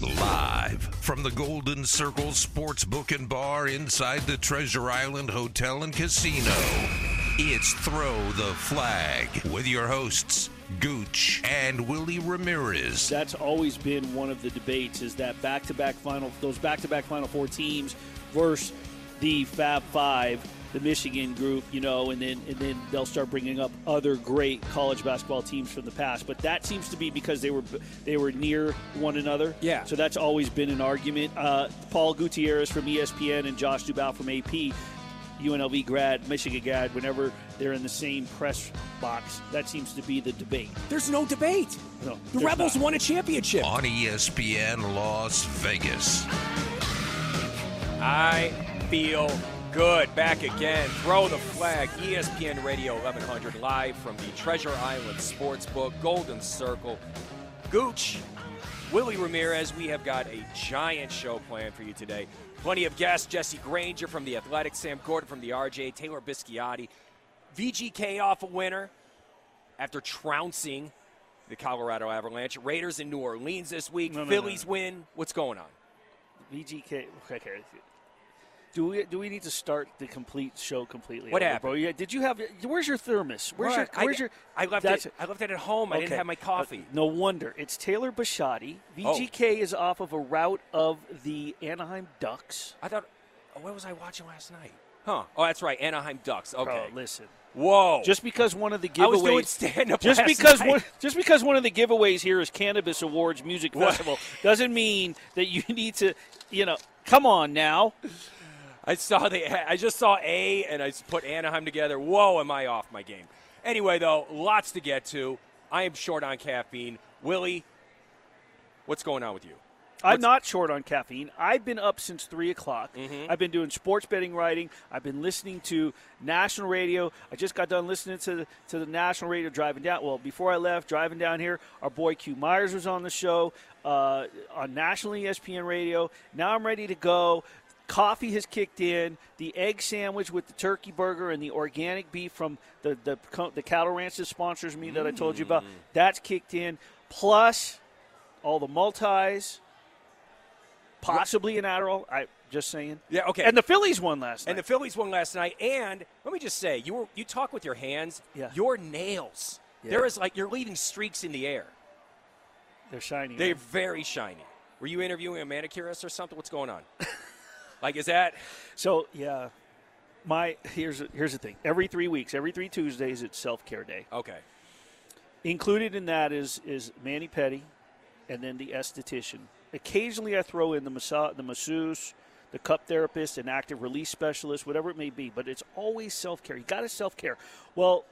Live from the Golden Circle Sportsbook and Bar inside the Treasure Island Hotel and Casino, it's Throw the Flag with your hosts, Gooch and Willie Ramirez. That's always been one of the debates is that back-to-back final those back-to-back final four teams versus the Fab 5 the Michigan group, you know, and then and then they'll start bringing up other great college basketball teams from the past. But that seems to be because they were they were near one another. Yeah. So that's always been an argument. Uh, Paul Gutierrez from ESPN and Josh Dubow from AP. UNLV grad, Michigan grad, whenever they're in the same press box, that seems to be the debate. There's no debate. No, the Rebels not. won a championship. On ESPN Las Vegas. I feel good. Back again. Throw the flag. ESPN Radio 1100 live from the Treasure Island Sportsbook, Golden Circle. Gooch, Willie Ramirez, we have got a giant show planned for you today. Plenty of guests. Jesse Granger from The Athletic, Sam Gordon from the RJ, Taylor Bisciotti. VGK off a winner after trouncing the Colorado Avalanche. Raiders in New Orleans this week. No, no, Phillies no. win. What's going on? VGK. Okay. Do we do we need to start the complete show completely? What over, happened? Bro? Yeah, did you have? Where's your thermos? Where's What? your? Where's I, your? I left it. I left it at home. I didn't have my coffee. Uh, no wonder. It's Taylor Bisciotti. Oh. Is off of a route of the Anaheim Ducks. I thought, oh, what was I watching last night? Huh? Oh, that's right. Anaheim Ducks. Okay. Bro, listen. Whoa. Just because one of the I was doing giveaways, just because night. one, just because one of the giveaways here is Cannabis Awards Music What? Festival doesn't mean that you need to, you know, come on now. I saw the. I just saw A, and I put Anaheim together. Whoa, am I off my game? Anyway, though, lots to get to. I am short on caffeine. Willie, what's going on with you? I'm What's- not short on caffeine. I've been up since three o'clock. Mm-hmm. I've been doing sports betting writing. I've been listening to national radio. I just got done listening to the, to the national radio driving down. Well, before I left, driving down here, our boy Q Myers was on the show uh, on national ESPN radio. Now I'm ready to go. Coffee has kicked in. The egg sandwich with the turkey burger and the organic beef from the the, the cattle ranch that sponsors me that I told you about. Mm. That's kicked in. Plus all the multis, possibly an Adderall. I just saying. Yeah, okay. And the Phillies won last night. And the. Phillies won last night. And let me just say, you were you talk with your hands. Yeah. Your nails. Yeah. There is like you're leaving streaks in the air. They're shiny. They're very shiny. Were you interviewing a manicurist or something? What's going on? like, is that? so yeah, my here's here's the thing. Every three weeks, every three Tuesdays, it's self care day. Okay. Included in that is is mani-pedi, and then the esthetician. Occasionally, I throw in the massa- the masseuse, the cup therapist, an active release specialist, whatever it may be. But it's always self care. You got to self care. Well,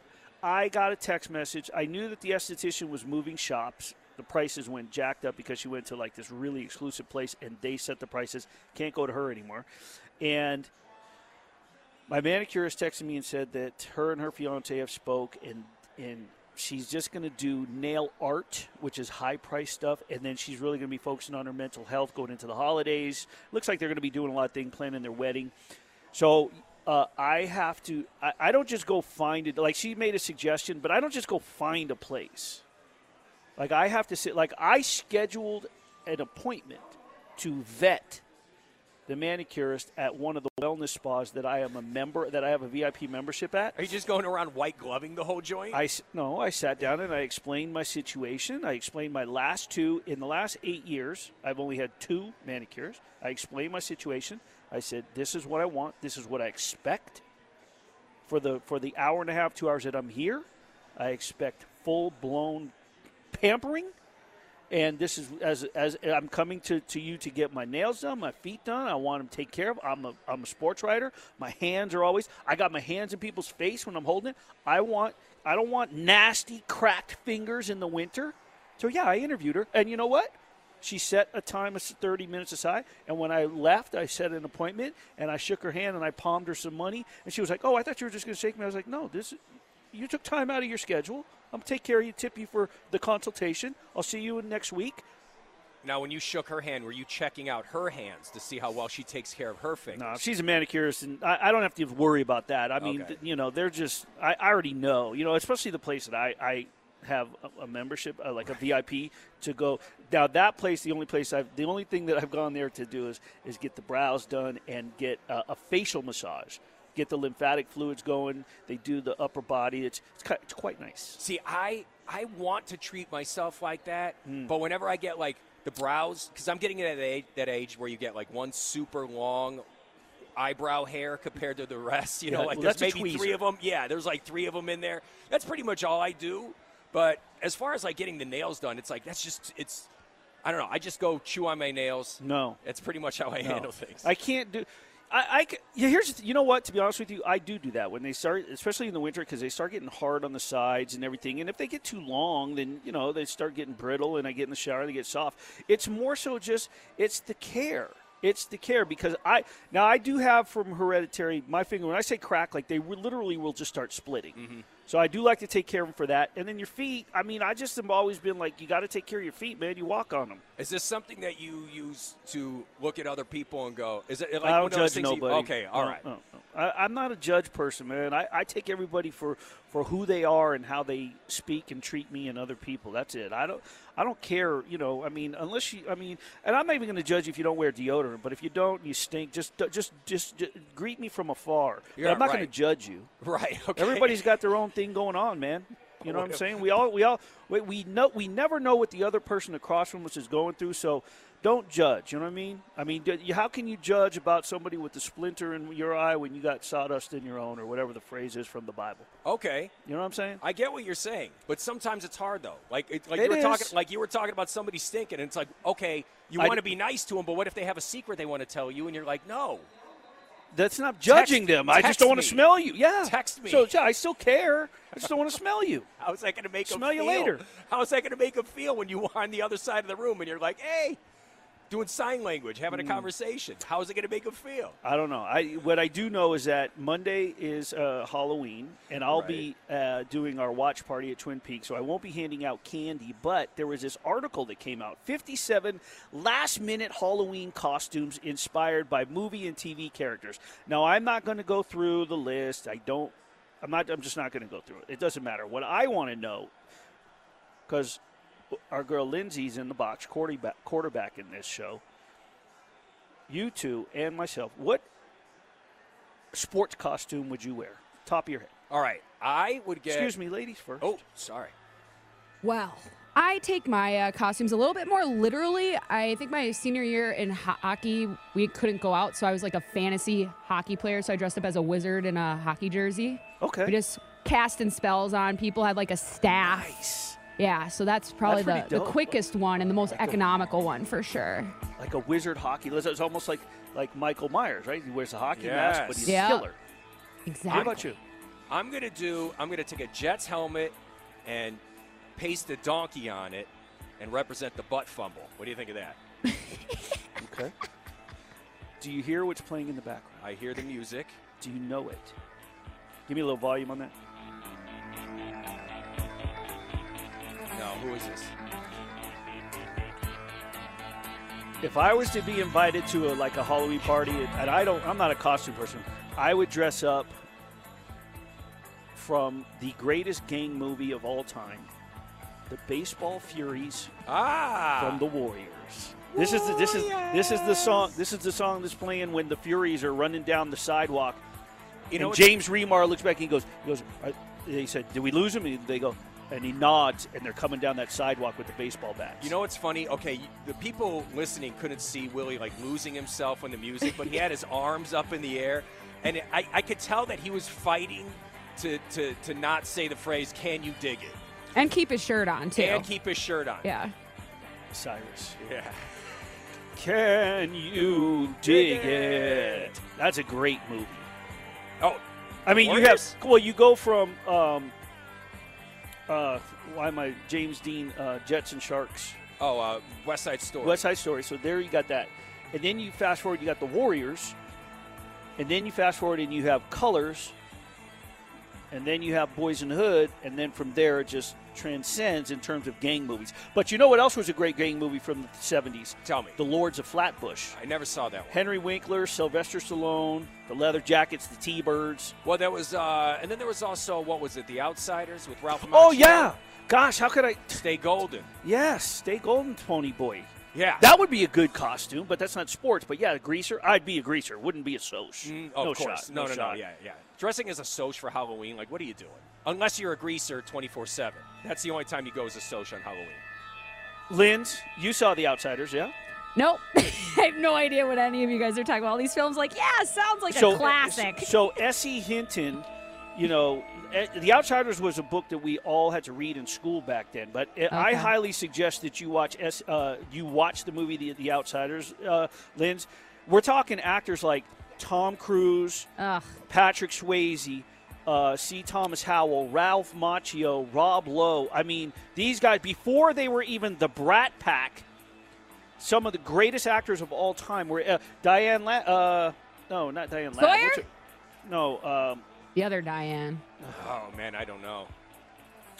I got a text message. I knew that the esthetician was moving shops. The prices went jacked up because she went to like this really exclusive place, and they set the prices. Can't go to her anymore. And my manicurist texted me and said that her and her fiance have spoke and and she's just going to do nail art which is high price stuff and then she's really going to be focusing on her mental health going into the holidays looks like they're going to be doing a lot of things planning their wedding so uh, i have to I, I don't just go find it like she made a suggestion but i don't just go find a place like i have to sit like i scheduled an appointment to vet the manicurist at one of the wellness spas that I am a member, that I have a VIP membership at. Are you just going around white gloving the whole joint? I no, I sat down and I explained my situation. I explained my last two in the last eight years. I've only had two manicures. I explained my situation. I said, "This is what I want. This is what I expect for the for the hour and a half, two hours that I'm here. I expect full blown pampering." And this is as as I'm coming to, to you to get my nails done, my feet done. I want them taken care of. I'm a I'm a sports writer. My hands are always. I got my hands in people's face when I'm holding it. I want. I don't want nasty cracked fingers in the winter. So yeah, I interviewed her, and you know what? She set a time of 30 minutes aside, and when I left, I set an appointment, and I shook her hand, and I palmed her some money, and she was like, "Oh, I thought you were just going to shake me." I was like, "No, this, you took time out of your schedule. I'm gonna take care of you, tip you for the consultation. I'll see you next week." now, when you shook her hand, were you checking out her hands to see how well she takes care of her fingers? No, she's a manicurist, and I, I don't have to worry about that. I mean, Okay. th- you know, they're just. I, I already know, you know, especially the place that I, I have a, a membership, uh, like a VIP, to go. Now that place, the only place I've, the only thing that I've gone there to do is is get the brows done and get uh, a facial massage. Get the lymphatic fluids going. They do the upper body. It's it's, it's quite nice. See, I I want to treat myself like that, Hmm. but whenever I get like the brows, because I'm getting it at that age, that age where you get like one super long eyebrow hair compared to the rest. You know, Yeah, like well, there's maybe three of them. Yeah, there's like three of them in there. That's pretty much all I do. But as far as like getting the nails done, it's like that's just it's. I don't know. I just go chew on my nails. No, That's pretty much how I No. handle things. I can't do. I, I yeah, here's you know what to be honest with you I do do that when they start especially in the winter because they start getting hard on the sides and everything and if they get too long then you know they start getting brittle and I get in the shower they get soft. It's more so just it's the care. It's the care because I now I do have from hereditary my finger when I say crack like they literally will just start splitting. Mm-hmm. So I do like to take care of them for that and then your feet I mean I just have always been like you got to take care of your feet man you walk on them Is this something that you use to look at other people and go? Is it like I one don't of those judge things you- nobody. okay, all right. no, no. I, I'm not a judge person, man. I, I take everybody for, for who they are and how they speak and treat me and other people. That's it. I don't I don't care. You know, I mean, unless you, I mean, and I'm not even going to judge you if you don't wear deodorant. But if you don't, and you stink. Just just just, just greet me from afar. Yeah, I'm not going to judge you. Right. Okay. Everybody's got their own thing going on, man. You know what I'm saying? We all we all we, we know we never know what the other person across from us is going through. So don't judge. You know what I mean? I mean, how can you judge about somebody with a splinter in your eye when you got sawdust in your own, or whatever the phrase is from the Bible? Okay. You know what I'm saying? I get what you're saying, but sometimes it's hard though. Like it, like It you were is. talking like you were talking about somebody stinking, and it's like okay, you want to be nice to them, but what if they have a secret they want to tell you, and you're like, no. That's not judging them. I just don't want to smell you. Yeah. Text me. So yeah, I still care. I just don't want to smell you. How is that going to make Smell them you later. How is that going to make them feel when you are on the other side of the room and you're like, hey, doing sign language, having Hmm. a conversation? How is it going to make them feel? I don't know. I what I do know is that Monday is uh, Halloween, and I'll be uh, doing our watch party at Twin Peaks, so I won't be handing out candy. But there was this article that came out: 57 last-minute Halloween costumes inspired by movie and TV characters. Now, I'm not going to go through the list. I don't. I'm not. I'm just not going to go through it. It doesn't matter. What I want to know, because our girl Lindsay's in the box, quarterback, quarterback in this show. You two and myself, what sports costume would you wear? Top of your head. All right, I would get. Excuse me, ladies first. Oh, sorry. Well, I take my uh, costumes a little bit more literally. I think my senior year in ho- hockey, we couldn't go out, so I was like a fantasy hockey player. So I dressed up as a wizard in a hockey jersey. okay. We just casting spells on people, had like a staff. nice. Yeah, so that's probably That's the, the quickest one and the most economical one for sure. Like a wizard hockey. It's almost like like Michael Myers, right? He wears a hockey mask, but he's Yeah. a killer. Exactly. How about you? I'm gonna do. I'm gonna take a Jets helmet and paste a donkey on it and represent the butt fumble. What do you think of that? Okay. Do you hear what's playing in the background? I hear the music. Do you know it? Give me a little volume on that. No, who is this? If I was to be invited to a like a Halloween party, and I don't, I'm not a costume person, I would dress up from the greatest gang movie of all time, the Baseball Furies Ah, from the Warriors. This is the, this is this is the song. This is the song that's playing when the Furies are running down the sidewalk. you know and James Remar looks back and he goes, he goes. I, he said, "Did we lose him?" And they go, and he nods, and they're coming down that sidewalk with the baseball bats. You know what's funny? Okay, the people listening couldn't see Willie like losing himself on the music, but he had his arms up in the air, and I, I could tell that he was fighting to, to, to not say the phrase "Can you dig it?" And keep his shirt on, too. and keep his shirt on. yeah. Cyrus. Yeah. Can you dig it? That's a great movie. Oh, I mean, you have well, you go from um, uh, why am I James Dean uh, Jets and Sharks. Oh, uh, West Side Story. West Side Story. So there you got that, and then you fast forward, you got the Warriors, and then you fast forward and you have Colors, and then you have Boys in Hood, and then from there it just transcends in terms of gang movies. But you know what else was a great gang movie from the 70s? Tell me. The Lords of Flatbush. I never saw that one. Henry Winkler, Sylvester Stallone, the leather jackets, the T-birds. Well, that was, uh, and then there was also what was it, The Outsiders with Ralph. Macchio? Oh yeah, gosh, how could I? Stay Golden. Yes, stay golden, Pony Boy. Yeah. That would be a good costume, but that's not sports. But yeah, a greaser. I'd be a greaser. Wouldn't be a Soc. Mm, of no course. shot. no, no, no, shot. Yeah, yeah. Dressing as a Soc for Halloween, like, what are you doing? Unless you're a greaser 24 7. That's the only time you go as a Soc on Halloween. Linz, you saw The Outsiders, yeah? Nope. I have no idea what any of you guys are talking about. All these films, like, yeah, sounds like a classic. So S.E. Hinton, you know, eh, The Outsiders was a book that we all had to read in school back then. But eh, I highly suggest that you watch S, uh, you watch the movie The, the Outsiders, uh, Linz. We're talking actors like Tom Cruise, Ugh. Patrick Swayze, uh, C. Thomas Howell, Ralph Macchio, Rob Lowe. I mean, these guys, before they were even the Brat Pack, some of the greatest actors of all time were uh, Diane. La- uh, no, not Diane. Ladd. Sawyer? What's No, um, The other Diane. Oh, man, I don't know.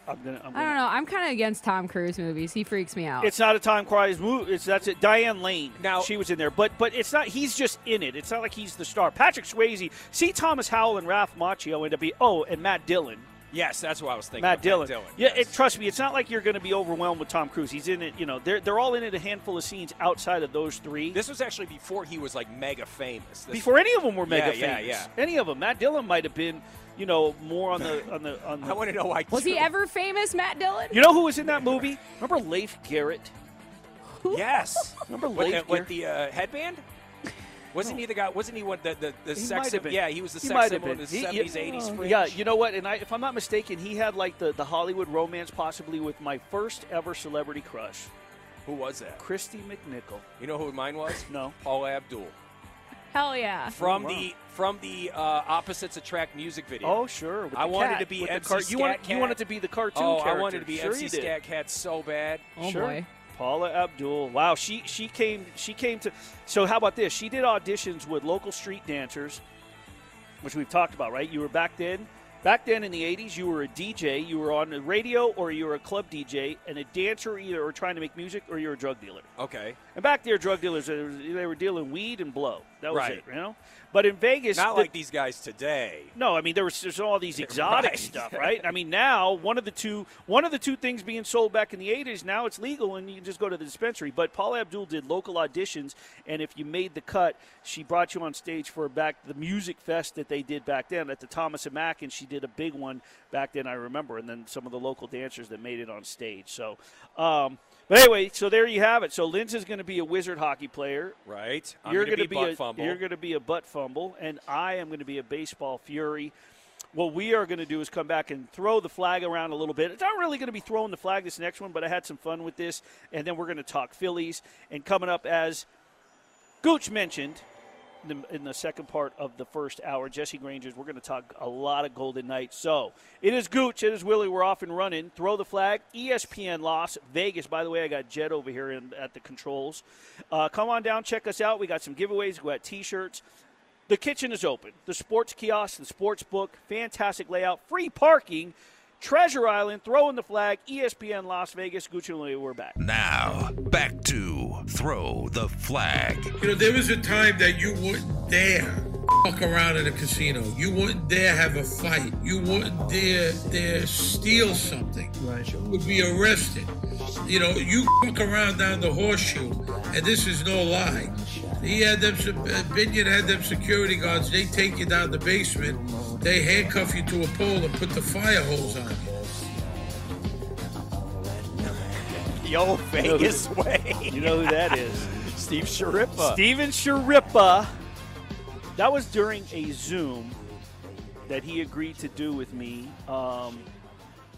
I'm gonna. I'm I don't gonna know. I'm kind of against Tom Cruise movies. He freaks me out. it's not a Tom Cruise movie. It's that's it. Diane Lane. Now- she was in there, but but it's not. He's just in it. It's not like he's the star. Patrick Swayze, C. Thomas Howell, and Ralph Macchio end up being. Oh, and Matt Dillon. Yes, that's what I was thinking. Matt of, Dillon. Yeah, yes. it, trust me, it's not like you're going to be overwhelmed with Tom Cruise. He's in it. You know, they're they're all in it. A handful of scenes outside of those three. This was actually before he was like mega famous. This- Before any of them were mega Yeah, yeah, famous. yeah. Any of them. Matt Dillon might have been, you know, more on the on the on the. I want to know why. Was he ever famous, Matt Dillon? you know who was in that movie? Remember Leif Garrett? Yes. Remember with Leif the, with Garrett? the uh, headband? Wasn't he the guy? Wasn't he what the the, the He sex? symbol- Yeah, he was the He sex might have symbol in the seventies, yeah, eighties. Yeah, you know what? And I, if I'm not mistaken, he had like the, the Hollywood romance possibly with my first ever celebrity crush, Who was that? Kristy McNichol. You know who mine was? No. Paula Abdul Hell yeah. from wow. the from the uh, Opposites Attract music video. Oh, sure. with I the wanted cat, to be with the MC car- you, want, Scat you wanted to be the cartoon oh, character. I wanted to be sure MC. Scat Cat so bad. Oh sure. boy. Paula Abdul. Wow, she she came she came to. So how about this? She did auditions with local street dancers, which we've talked about, right? You were back then. Back then in the 80s, you were a DJ. You were on the radio or you were a club DJ, and a dancer either or trying to make music or you're a drug dealer. Okay. And back there, drug dealers they were dealing weed and blow. That was Right. it, you know. But in Vegas, Not the- like these guys today. no, I mean there was there's all these exotic Right. stuff, right? I mean now one of the two one of the two things being sold back in the 80s now it's legal and you can just go to the dispensary. But Paula Abdul did local auditions, and if you made the cut, she brought you on stage for back the music fest that they did back then at the Thomas and Mack, and she did a big one back then. I remember, and then some of the local dancers that made it on stage. So. Um, but anyway, so there you have it. So Linz is going to be a wizard hockey player Right. I'm you're gonna be, be, butt a fumble. you're going to be a butt fumble, and I am going to be a baseball fury. What we are going to do is come back and throw the flag around a little bit. It's not really going to be throwing the flag this next one, but I had some fun with this, and then we're going to talk Phillies. And coming up, as Gooch mentioned in the, second part of the first hour, Jesse Granger's, we're going to talk a lot of Golden Knights. So it is Gooch, it is Willie. We're off and running. Throw the flag. ESPN Las Vegas. By the way, I got Jed over here in, at the controls. Uh, come on down, check us out. We got some giveaways. We got T-shirts. The kitchen is open. The sports kiosk, the sports book, fantastic layout, free parking. Treasure Island, throwing the flag, ESPN Las Vegas. Gucci and Willie, we're back. Now, back to Throw the Flag. You know, there was a time that you wouldn't dare fuck around in a casino. You wouldn't dare have a fight. You wouldn't dare dare steal something. Right. You would be arrested. You know, you fuck around down the horseshoe, and this is no lie. He had them. uh, Binion had them security guards. They take you down the basement. They handcuff you to a pole and put the fire hose on you. the old Vegas way. You know who that is? Steve Schirripa. Steven Schirripa. That was during a Zoom that he agreed to do with me. Um,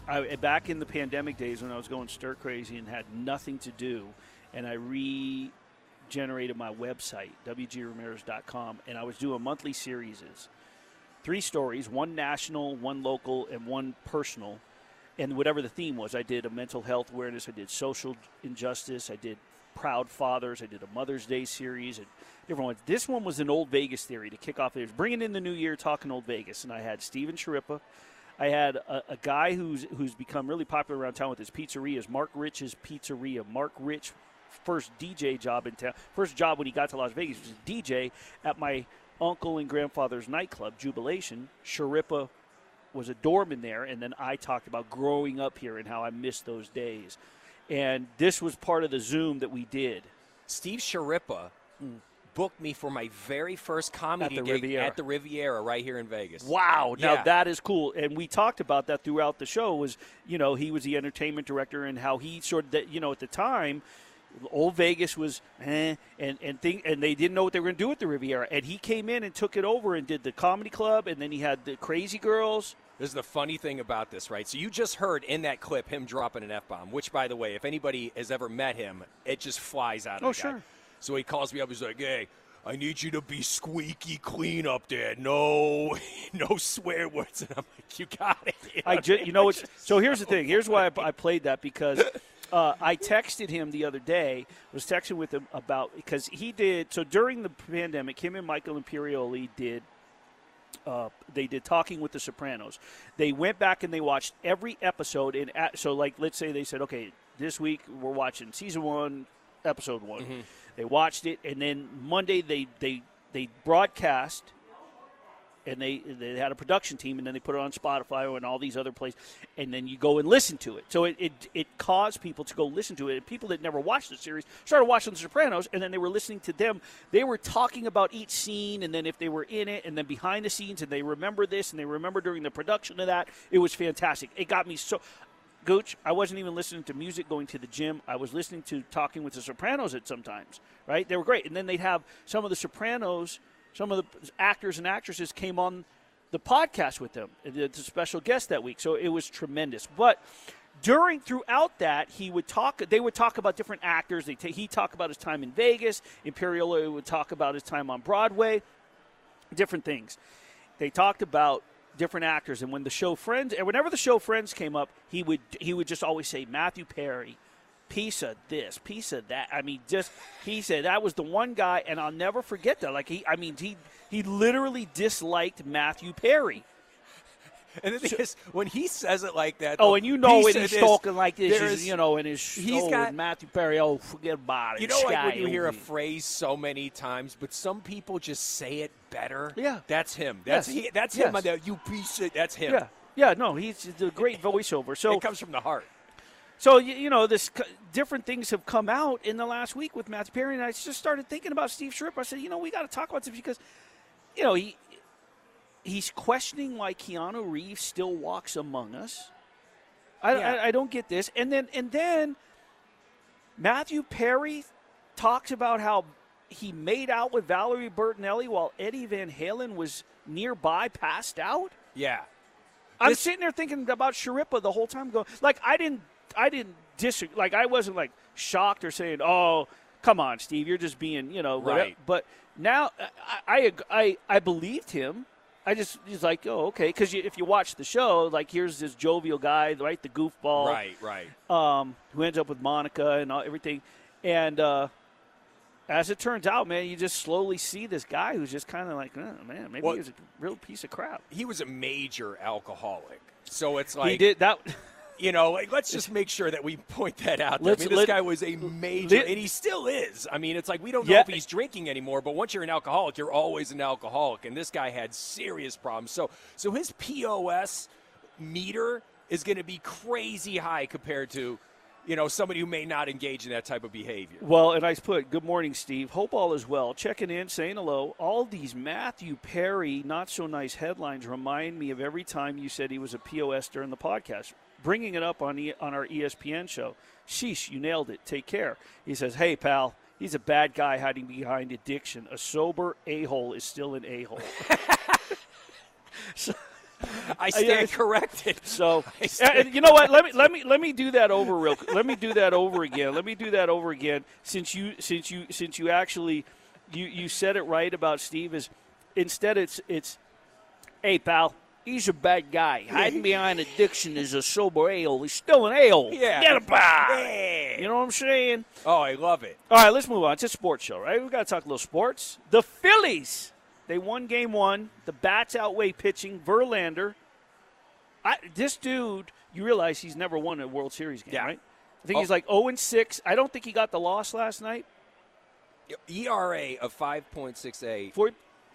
I, back in the pandemic days when I was going stir crazy and had nothing to do, and I regenerated my website, wgramirez.com, and I was doing monthly series. Three stories, one national, one local, and one personal. And whatever the theme was, I did a mental health awareness, I did social injustice, I did proud fathers, I did a Mother's Day series, and different ones. This one was an Old Vegas theory to kick off. It was bringing in the new year, talking Old Vegas, and I had Steven Schirripa, I had a, a guy who's who's become really popular around town with his pizzerias, Mark Rich's Pizzeria. Mark Rich, first DJ job in town, first job when he got to Las Vegas was DJ at my uncle and grandfather's nightclub, Jubilation. Schirripa was a doorman there, and then I talked about growing up here and how I missed those days. And this was part of the Zoom that we did. Steve Schirripa booked me for my very first comedy At the gig Riviera. at the Riviera right here in Vegas. Wow, now Yeah. that is cool, and we talked about that throughout the show. Was you know he was the entertainment director and how he sort of that you know at the time, old Vegas was eh, and and thing and they didn't know what they were going to do with the Riviera, and he came in and took it over and did the comedy club, and then he had the Crazy Girls. This is the funny thing about this, right? So you just heard in that clip him dropping an F bomb, which, by the way, if anybody has ever met him, it just flies out of Oh, the guy. sure. So he calls me up. He's like, "Hey, I need you to be squeaky clean up there. No, no swear words." And I'm like, "You got it." You know I what ju- mean? you know? So here's the thing. Here's why I, I played that because uh, I texted him the other day. Was texting with him about because he did so during the pandemic. Him and Michael Imperioli did. Uh, they did talking with the Sopranos. They went back and they watched every episode. And so, like, let's say they said, okay, this week we're watching season one, episode one. They watched it, and then Monday they they they broadcast and they they had a production team, and then they put it on Spotify and all these other places, and then you go and listen to it. So it, it it caused people to go listen to it. And people that never watched the series started watching The Sopranos, and then they were listening to them. They were talking about each scene, and then if they were in it, and then behind the scenes, and they remember this, and they remember during the production of that. It was fantastic. It got me so. Gooch, I wasn't even listening to music going to the gym. I was listening to talking with the Sopranos at sometimes, right? They were great. And then they'd have some of the Sopranos, some of the actors and actresses came on the podcast with them. It's a special guest that week. So it was tremendous. But during throughout that he would talk they would talk about different actors they ta- he talk about his time in vegas imperioli would talk about his time on broadway different things they talked about different actors and when the show friends and whenever the show friends came up he would he would just always say matthew perry piece of this piece of that i mean just he said that was the one guy and i'll never forget that like he i mean he he literally disliked matthew perry And the thing is, when he says it like that, Oh, and you know when he's talking like this, is, you know, and his he's oh, got- Matthew Perry. Oh, forget about it. You know, like when you hear a oh, phrase so many times, but some people just say it better. Yeah. that's him. That's Yes. he, that's Yes. him. You piece of that's him. yeah, yeah, no, he's a great voiceover. So, it comes from the heart. So you, you know, this c- different things have come out in the last week with Matthew Perry, and I just started thinking about Steve Shrip. I said, you know, we got to talk about this because, you know, he he's questioning why Keanu Reeves still walks among us. I, Yeah. I, I don't get this, and then and then Matthew Perry talks about how he made out with Valerie Bertinelli while Eddie Van Halen was nearby, passed out. Yeah, I'm This- sitting there thinking about Schirripa the whole time. Going like I didn't, I didn't disagree. Like I wasn't like shocked or saying, "Oh, come on, Steve, you're just being, you know, whatever." Right. But now I, I, I, I believed him. I just he's like, "Oh, okay," because if you watch the show, like here's this jovial guy, right, the goofball, right, right. um, who ends up with Monica and all, everything. And uh, as it turns out, man, you just slowly see this guy who's just kind of like, oh, man, maybe Well- he's a real piece of crap. He was a major alcoholic, so it's like he did that. You know, like let's just make sure that we point that out. There. I mean, this let- guy was a major, let- and he still is. I mean, it's like we don't know Yeah. if he's drinking anymore, but once you're an alcoholic, you're always an alcoholic, and this guy had serious problems. So, so his POS meter is going to be crazy high compared to, you know, somebody who may not engage in that type of behavior. Well, and I put, good morning, Steve. Hope all is well. Checking in, saying hello. All these Matthew Perry not so nice headlines remind me of every time you said he was a POS during the podcast. Bringing it up on, e- on our ESPN show. Sheesh, you nailed it. Take care. He says, hey, pal, he's a bad guy hiding behind addiction. A sober a hole is still an a hole. so, I uh, stand corrected. So, stand and you know what? Let me let me let me do that over real. Let me do that over again. Let me do that over again. Since you since you since you actually you you said it right about Steve is instead it's it's hey pal. He's a bad guy. Hiding behind addiction is a sober ale. He's still an ale. Yeah. Get about. Yeah. You know what I'm saying? Oh, I love it. All right, let's move on. It's a sports show, right? We've got to talk a little sports. The Phillies, they won game one. The bats outweigh pitching. Verlander I, this dude, you realize he's never won a World Series game, Yeah. right? I think Oh. he's like 0 and 6. I don't think he got the loss last night. ERA of 5.68.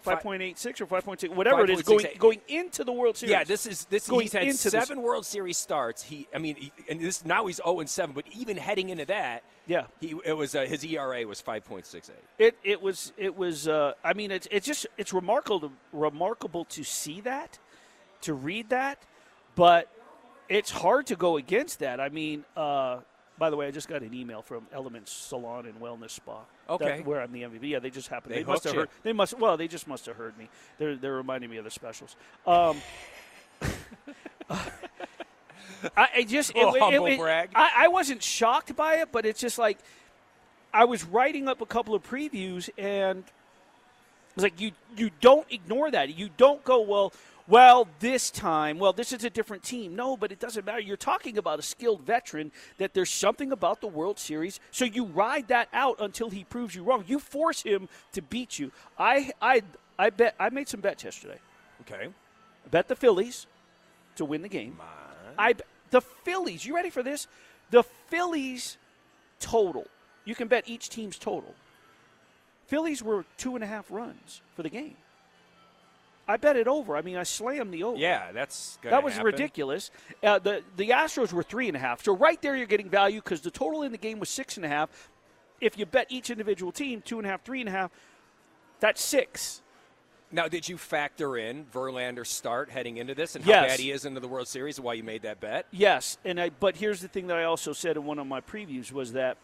Four, Fi- 5.86 or 5.6, whatever it is, going 5.68. going into the World Series. Yeah, this is this. Going he's had into this- seven World Series starts. He, I mean, he, and this now he's 0 and 7. But even heading into that, Yeah. he it was uh, his ERA was 5.68. It it was it was. Uh, I mean, it's it's just it's remarkable remarkable to see that, to read that, but it's hard to go against that. I mean, uh, by the way, I just got an email from Elements Salon and Wellness Spa. Okay. That- where I'm the MVP. Yeah, they just happened. They They, must have you. heard. They must. Well, they just must have heard me. They're they're reminding me of the specials. Um, I, I just it- it- humble it- brag. I, I wasn't shocked by it, but it's just like I was writing up a couple of previews, and it's like you you don't ignore that. You don't go well. Well, this time, well, this is a different team. No, but it doesn't matter. You're talking about a skilled veteran that there's something about the World Series, so you ride that out until he proves you wrong. You force him to beat you. I I I bet I made some bets yesterday. Okay. I bet the Phillies to win the game. I the Phillies. You ready for this? The Phillies total. You can bet each team's total. Phillies were two and a half runs for the game. I bet it over. I mean, I slammed the over. Yeah, that's That was happen. ridiculous. Uh, the the Astros were three and a half. So right there, you're getting value because the total in the game was six and a half. If you bet each individual team two and a half, three and a half, that's six. Now, did you factor in Verlander's start heading into this and how Yes. bad he is into the World Series and why you made that bet? Yes, and I, but here's the thing that I also said in one of my previews was that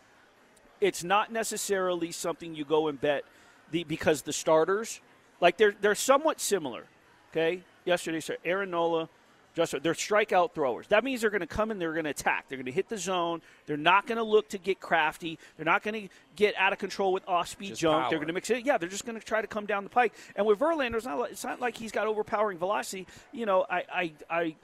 it's not necessarily something you go and bet the because the starters like they're they're somewhat similar. Okay, yesterday, so Aaron Nola, just they're strikeout throwers. That means they're going to come and they're going to attack. They're going to hit the zone. They're not going to look to get crafty. They're not going to get out of control with off-speed Just jump. power. They're going to mix it. Yeah, they're just going to try to come down the pike. And with Verlander, it's not like, it's not like he's got overpowering velocity. You know, I I. I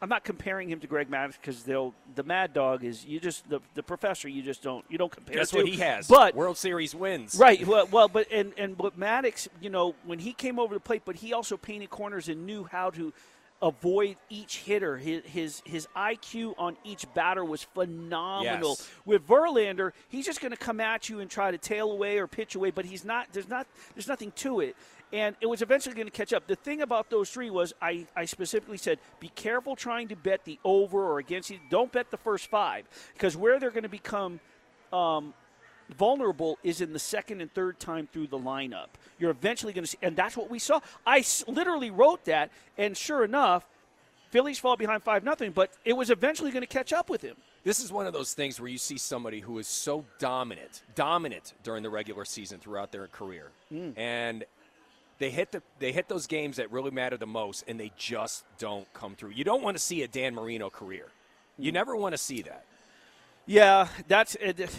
I'm not comparing him to Greg Maddux because they'll the Mad Dog is you just the, the professor you just don't you don't compare to. what he has? But World Series wins. Right. Well, well, but and and but Maddox, you know, when he came over the plate, but he also painted corners and knew how to avoid each hitter. His his, his IQ on each batter was phenomenal. Yes. With Verlander, he's just going to come at you and try to tail away or pitch away, but he's not. There's not. There's nothing to it. And it was eventually going to catch up. The thing about those three was I, I specifically said, be careful trying to bet the over or against you. Don't bet the first five because where they're going to become um, vulnerable is in the second and third time through the lineup. You're eventually going to see, and that's what we saw. I s- literally wrote that, and sure enough, Phillies fall behind five nothing, but it was eventually going to catch up with him. This is one of those things where you see somebody who is so dominant, dominant during the regular season throughout their career, Hmm. and they hit the they hit those games that really matter the most, and they just don't come through. You don't want to see a Dan Marino career. You never want to see that. Yeah, that's. It,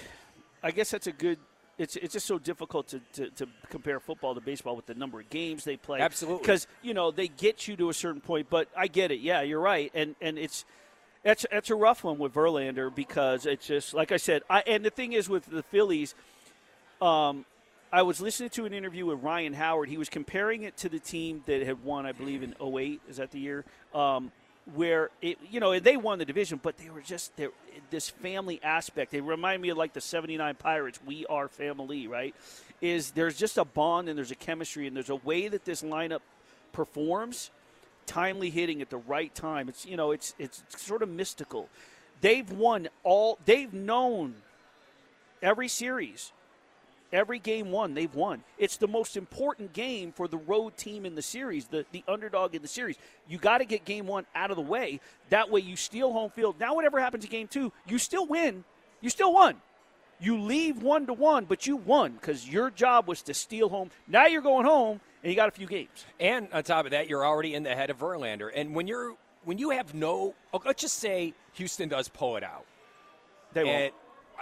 I guess that's a good. It's it's just so difficult to, to, to compare football to baseball with the number of games they play. Absolutely. because you know they get you to a certain point. But I get it. Yeah, you're right. And and it's that's that's a rough one with Verlander because it's just like I said. I and the thing is with the Phillies. Um, I was listening to an interview with Ryan Howard. He was comparing it to the team that had won, I believe, in 08. Is that the year? Um, where it, you know, they won the division, but they were just. This family aspect. They remind me of like the '79 Pirates. We are family, right? Is there's just a bond and there's a chemistry and there's a way that this lineup performs. Timely hitting at the right time. It's you know, it's it's sort of mystical. They've won all. They've known every series every game won they've won. It's the most important game for the road team in the series the, the underdog in the series. You got to get game one out of the way. That way you steal home field. Now whatever happens in game two you still win. You still won. You leave one to one but you won because your job was to steal home. Now you're going home and you got a few games. And on top of that, you're already in the head of Verlander. And when you're when you have no, let's just say Houston does pull it out. they won't. And,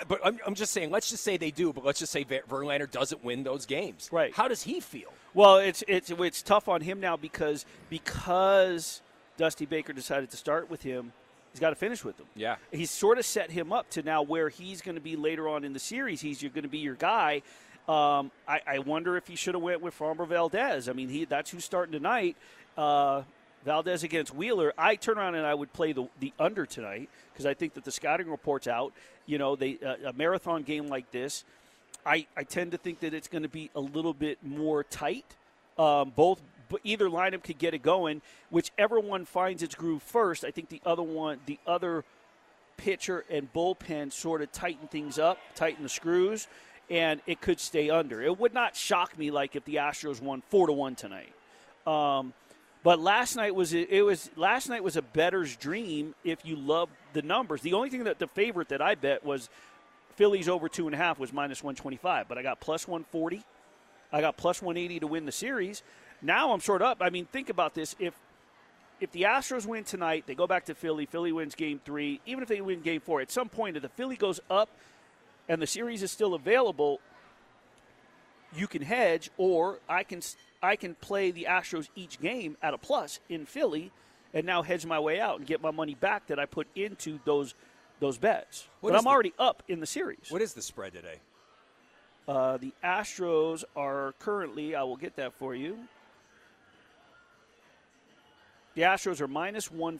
but I'm, I'm just saying, let's just say they do. But let's just say Ver- Verlander doesn't win those games. Right. How does he feel? Well, it's it's it's tough on him now because because Dusty Baker decided to start with him, he's got to finish with him. Yeah. he's sort of set him up to now where he's going to be later on in the series. He's going to be your guy. Um, I, I wonder if he should have went with Framber Valdez. I mean, he that's who's starting tonight. Uh, Valdez against Wheeler. I turn around and I would play the the under tonight because I think that the scouting reports out. You know, they uh, a marathon game like this, I I tend to think that it's going to be a little bit more tight. Um, both either lineup could get it going. Whichever one finds its groove first, I think the other one, the other pitcher and bullpen sort of tighten things up, tighten the screws, and it could stay under. It would not shock me like if the Astros won four to one tonight. Um, but last night was it was last night was a better's dream if you love the numbers. The only thing that the favorite that I bet was Phillies over two and a half was minus one twenty five, but I got plus one forty. I got plus one eighty to win the series. Now I'm sort of up. I mean, think about this. If if the Astros win tonight, they go back to Philly. Philly wins game three. Even if they win game four, at some point, if the Philly goes up and the series is still available, you can hedge, or I can I can play the Astros each game at a plus in Philly, and now hedge my way out and get my money back that I put into those those bets. What but I'm the, already up in the series. What is the spread today? Uh, the Astros are currently. I will get that for you. The Astros are minus one,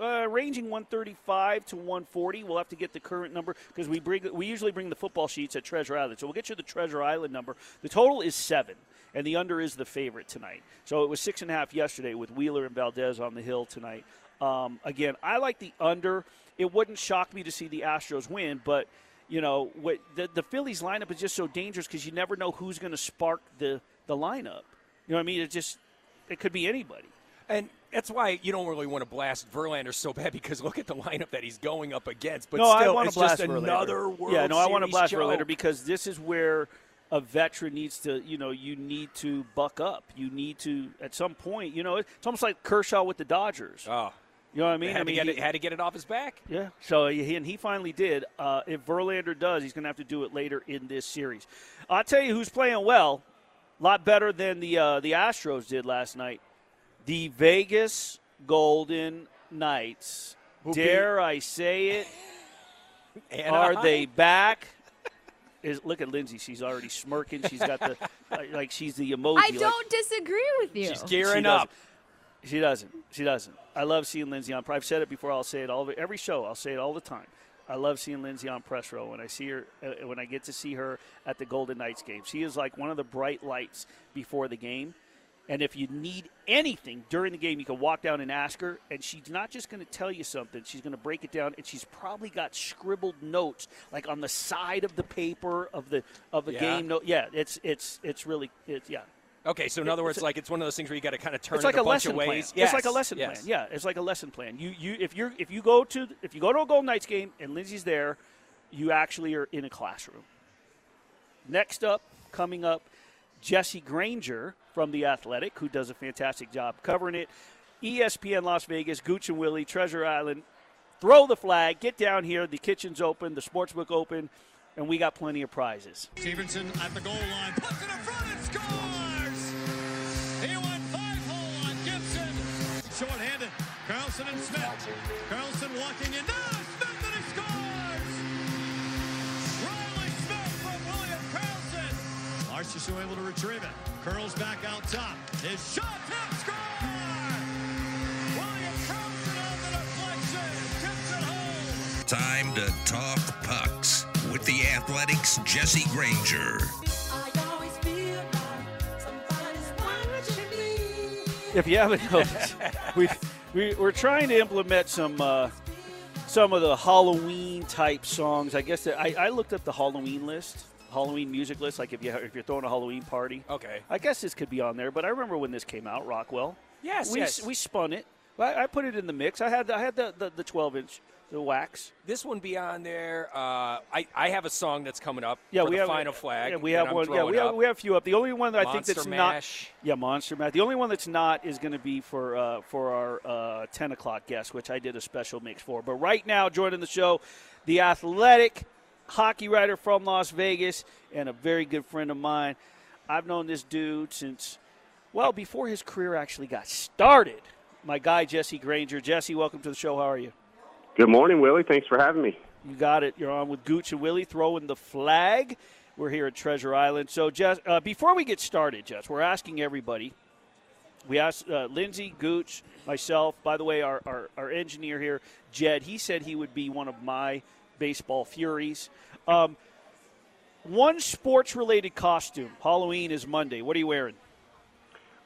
uh, ranging 135 to 140. We'll have to get the current number because we bring we usually bring the football sheets at Treasure Island. So we'll get you the Treasure Island number. The total is seven, and the under is the favorite tonight. So it was six and a half yesterday with Wheeler and Valdez on the hill tonight. Um, again, I like the under. It wouldn't shock me to see the Astros win, but you know what the, the Phillies lineup is just so dangerous because you never know who's going to spark the the lineup. You know what I mean? It just it could be anybody. And that's why you don't really want to blast Verlander so bad because look at the lineup that he's going up against. But no, still, I want it's to blast just Verlander. another World Yeah, no, I want to blast. Verlander because this is where a veteran needs to, you know, you need to buck up. You need to, at some point, you know, it's almost like Kershaw with the Dodgers. Oh, You know what I mean? had, I mean, to get he- it, had to get it off his back. yeah. So he, and he finally did. Uh, if Verlander does, he's going to have to do it later in this series. I'll tell you who's playing well, a lot better than the uh, the Astros did last night. The Vegas Golden Knights. Who Dare I say it? Anaheim? Are they back? Is look at Lindsay. She's already smirking. She's got the like, like she's the emoji. I don't disagree with you. She's she gearing doesn't. up. She doesn't. She doesn't. I love seeing Lindsay on. I've said it before. I'll say it all every show. I'll say it all the time. I love seeing Lindsay on press row when I see her uh, when I get to see her at the Golden Knights game. She is like one of the bright lights before the game. And if you need anything during the game, you can walk down and ask her. And she's not just going to tell you something; she's going to break it down. And she's probably got scribbled notes, like on the side of the paper of the of the Yeah. game note. Yeah, it's it's it's really it's yeah. Okay, so in other words, It's like it's one of those things where you got to kind of turn It's it like a, a bunch lesson of plan. ways. It's like a lesson yes. plan. Yeah, it's like a lesson plan. You you if you're if you go to if you go to a Golden Knights game and Lindsay's there, you actually are in a classroom. Next up, coming up, Jesse Granger from the Athletic, who does a fantastic job covering it. ESPN Las Vegas, Gooch and Willie, Treasure Island. Throw the flag, get down here. The kitchen's open, the sportsbook open, and we got plenty of prizes. Stephenson at the goal line, puts it in front and scores! He went five hole on Gibson. Short-handed, Karlsson and Smith. Karlsson Marchessault able to retrieve it. Curls back out top. His shot, tip, score! William Karlsson on the deflection. Tips it home. Time to talk pucks with the Athletic's Jesse Granger. If you haven't noticed, we, we we're trying to implement some uh, some of the Halloween type songs. I guess that I, I looked up the Halloween list, Halloween music list. Like if you if you're throwing a Halloween party, Okay. I guess this could be on there. But I remember when this came out, Rockwell. Yes, we yes. we spun it. I, I put it in the mix. I had I had the, the, the 12 inch the wax. This one be on there. Uh, I I have a song that's coming up. Yeah, we the have final flag. Yeah, we have I'm one. Yeah, we have up. we have a few up. The only one that I think that's Mash. not. Yeah, Monster Mash. The only one that's not is going to be for uh, for our uh, 10 o'clock guest, which I did a special mix for. But right now, joining the show, the athletic hockey writer from Las Vegas and a very good friend of mine. I've known this dude since well before his career actually got started. My guy Jesse Granger. Jesse, welcome to the show. How are you? Good morning, Willie. Thanks for having me. You got it. You're on with Gooch and Willie throwing the flag. We're here at Treasure Island. So, Jess, uh, before we get started, Jess, we're asking everybody we asked uh, Lindsey, Gooch, myself. By the way, our, our, our, engineer here, Jed, he said he would be one of my baseball furies. Um, one sports related costume. Halloween is Monday. What are you wearing?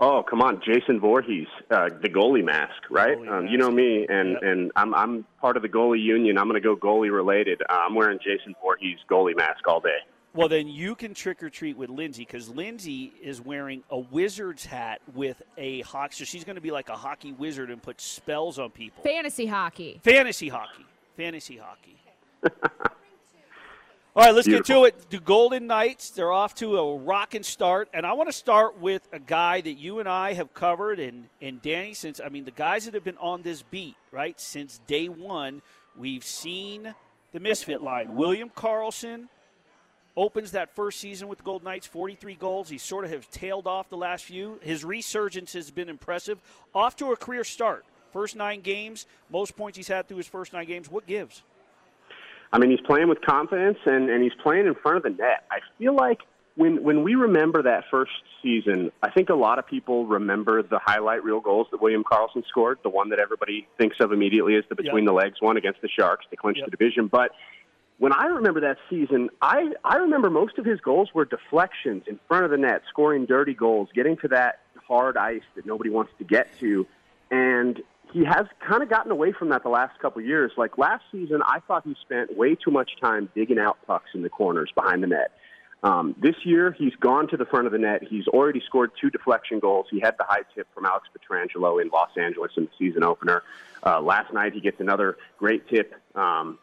Oh, come on, Jason Voorhees, uh, the goalie mask, right? Goalie um, mask. You know me, and Yep. and I'm I'm part of the goalie union. I'm going to go goalie related. Uh, I'm wearing Jason Voorhees goalie mask all day. Well, then you can trick or treat with Lindsay because Lindsay is wearing a wizard's hat with a hockey. So she's going to be like a hockey wizard and put spells on people. Fantasy hockey. Fantasy hockey. Fantasy hockey. All right, let's Beautiful. get to it. The Golden Knights, they're off to a rocking start. And I want to start with a guy that you and I have covered, and, and Danny, since, I mean, the guys that have been on this beat, right, since day one, we've seen the misfit line. William Karlsson opens that first season with the Golden Knights, 43 goals. He sort of has tailed off the last few. His resurgence has been impressive. Off to a career start. First nine games, most points he's had through his first nine games. What gives? I mean, he's playing with confidence and, and he's playing in front of the net. I feel like when when we remember that first season, I think a lot of people remember the highlight reel goals that William Karlsson scored, the one that everybody thinks of immediately as the between the legs one against the Sharks to clinch Yep. the division. But when I remember that season, I, I remember most of his goals were deflections in front of the net, scoring dirty goals, getting to that hard ice that nobody wants to get to. And he has kind of gotten away from that the last couple of years. Like last season, I thought he spent way too much time digging out pucks in the corners behind the net. Um, this year, he's gone to the front of the net. He's already scored two deflection goals. He had the high tip from Alex Pietrangelo in Los Angeles in the season opener. Uh, last night, he gets another great tip um,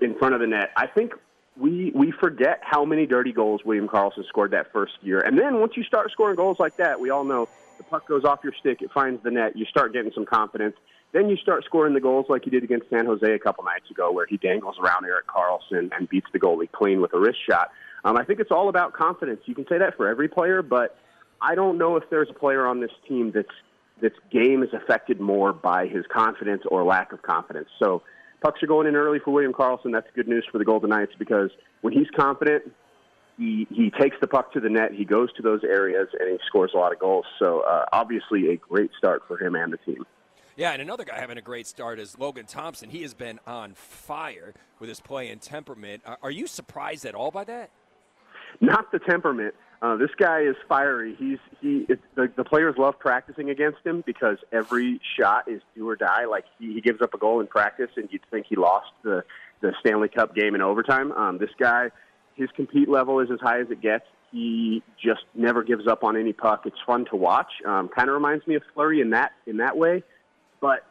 in front of the net. I think we we forget how many dirty goals William Karlsson scored that first year, and then once you start scoring goals like that, we all know the puck goes off your stick, it finds the net, you start getting some confidence. Then you start scoring the goals like he did against San Jose a couple nights ago, where he dangles around Erik Karlsson and beats the goalie clean with a wrist shot. Um, I think it's all about confidence. You can say that for every player, but I don't know if there's a player on this team that's that's game is affected more by his confidence or lack of confidence. So pucks are going in early for William Karlsson. That's good news for the Golden Knights because when he's confident, he he takes the puck to the net, he goes to those areas, and he scores a lot of goals. So uh, obviously, a great start for him and the team. Yeah, and another guy having a great start is Logan Thompson. He has been on fire with his play and temperament. Are- Are you surprised at all by that? Not the temperament. Uh, this guy is fiery. He's he. It's, the, the players love practicing against him because every shot is do or die. Like he, he gives up a goal in practice, and you'd think he lost the the Stanley Cup game in overtime. Um, this guy, his compete level is as high as it gets. He just never gives up on any puck. It's fun to watch. Um, kind of reminds me of Fleury in that in that way, but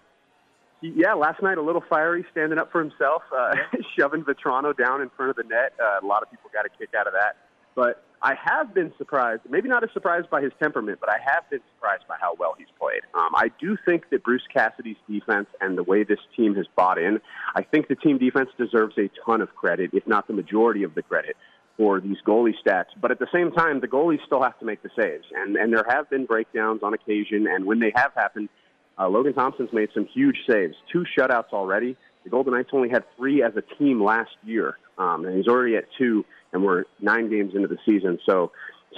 he, yeah, last night a little fiery, standing up for himself, uh, shoving Vatrano down in front of the net. Uh, a lot of people got a kick out of that. But I have been surprised, maybe not as surprised by his temperament, but I have been surprised by how well he's played. Um, I do think that Bruce Cassidy's defense and the way this team has bought in, I think the team defense deserves a ton of credit, if not the majority of the credit, for these goalie stats. But at the same time, the goalies still have to make the saves. And, and there have been breakdowns on occasion, and when they have happened, uh, Logan Thompson's made some huge saves, two shutouts already. The Golden Knights only had three as a team last year, um, and he's already at two, and we're nine games into the season. So,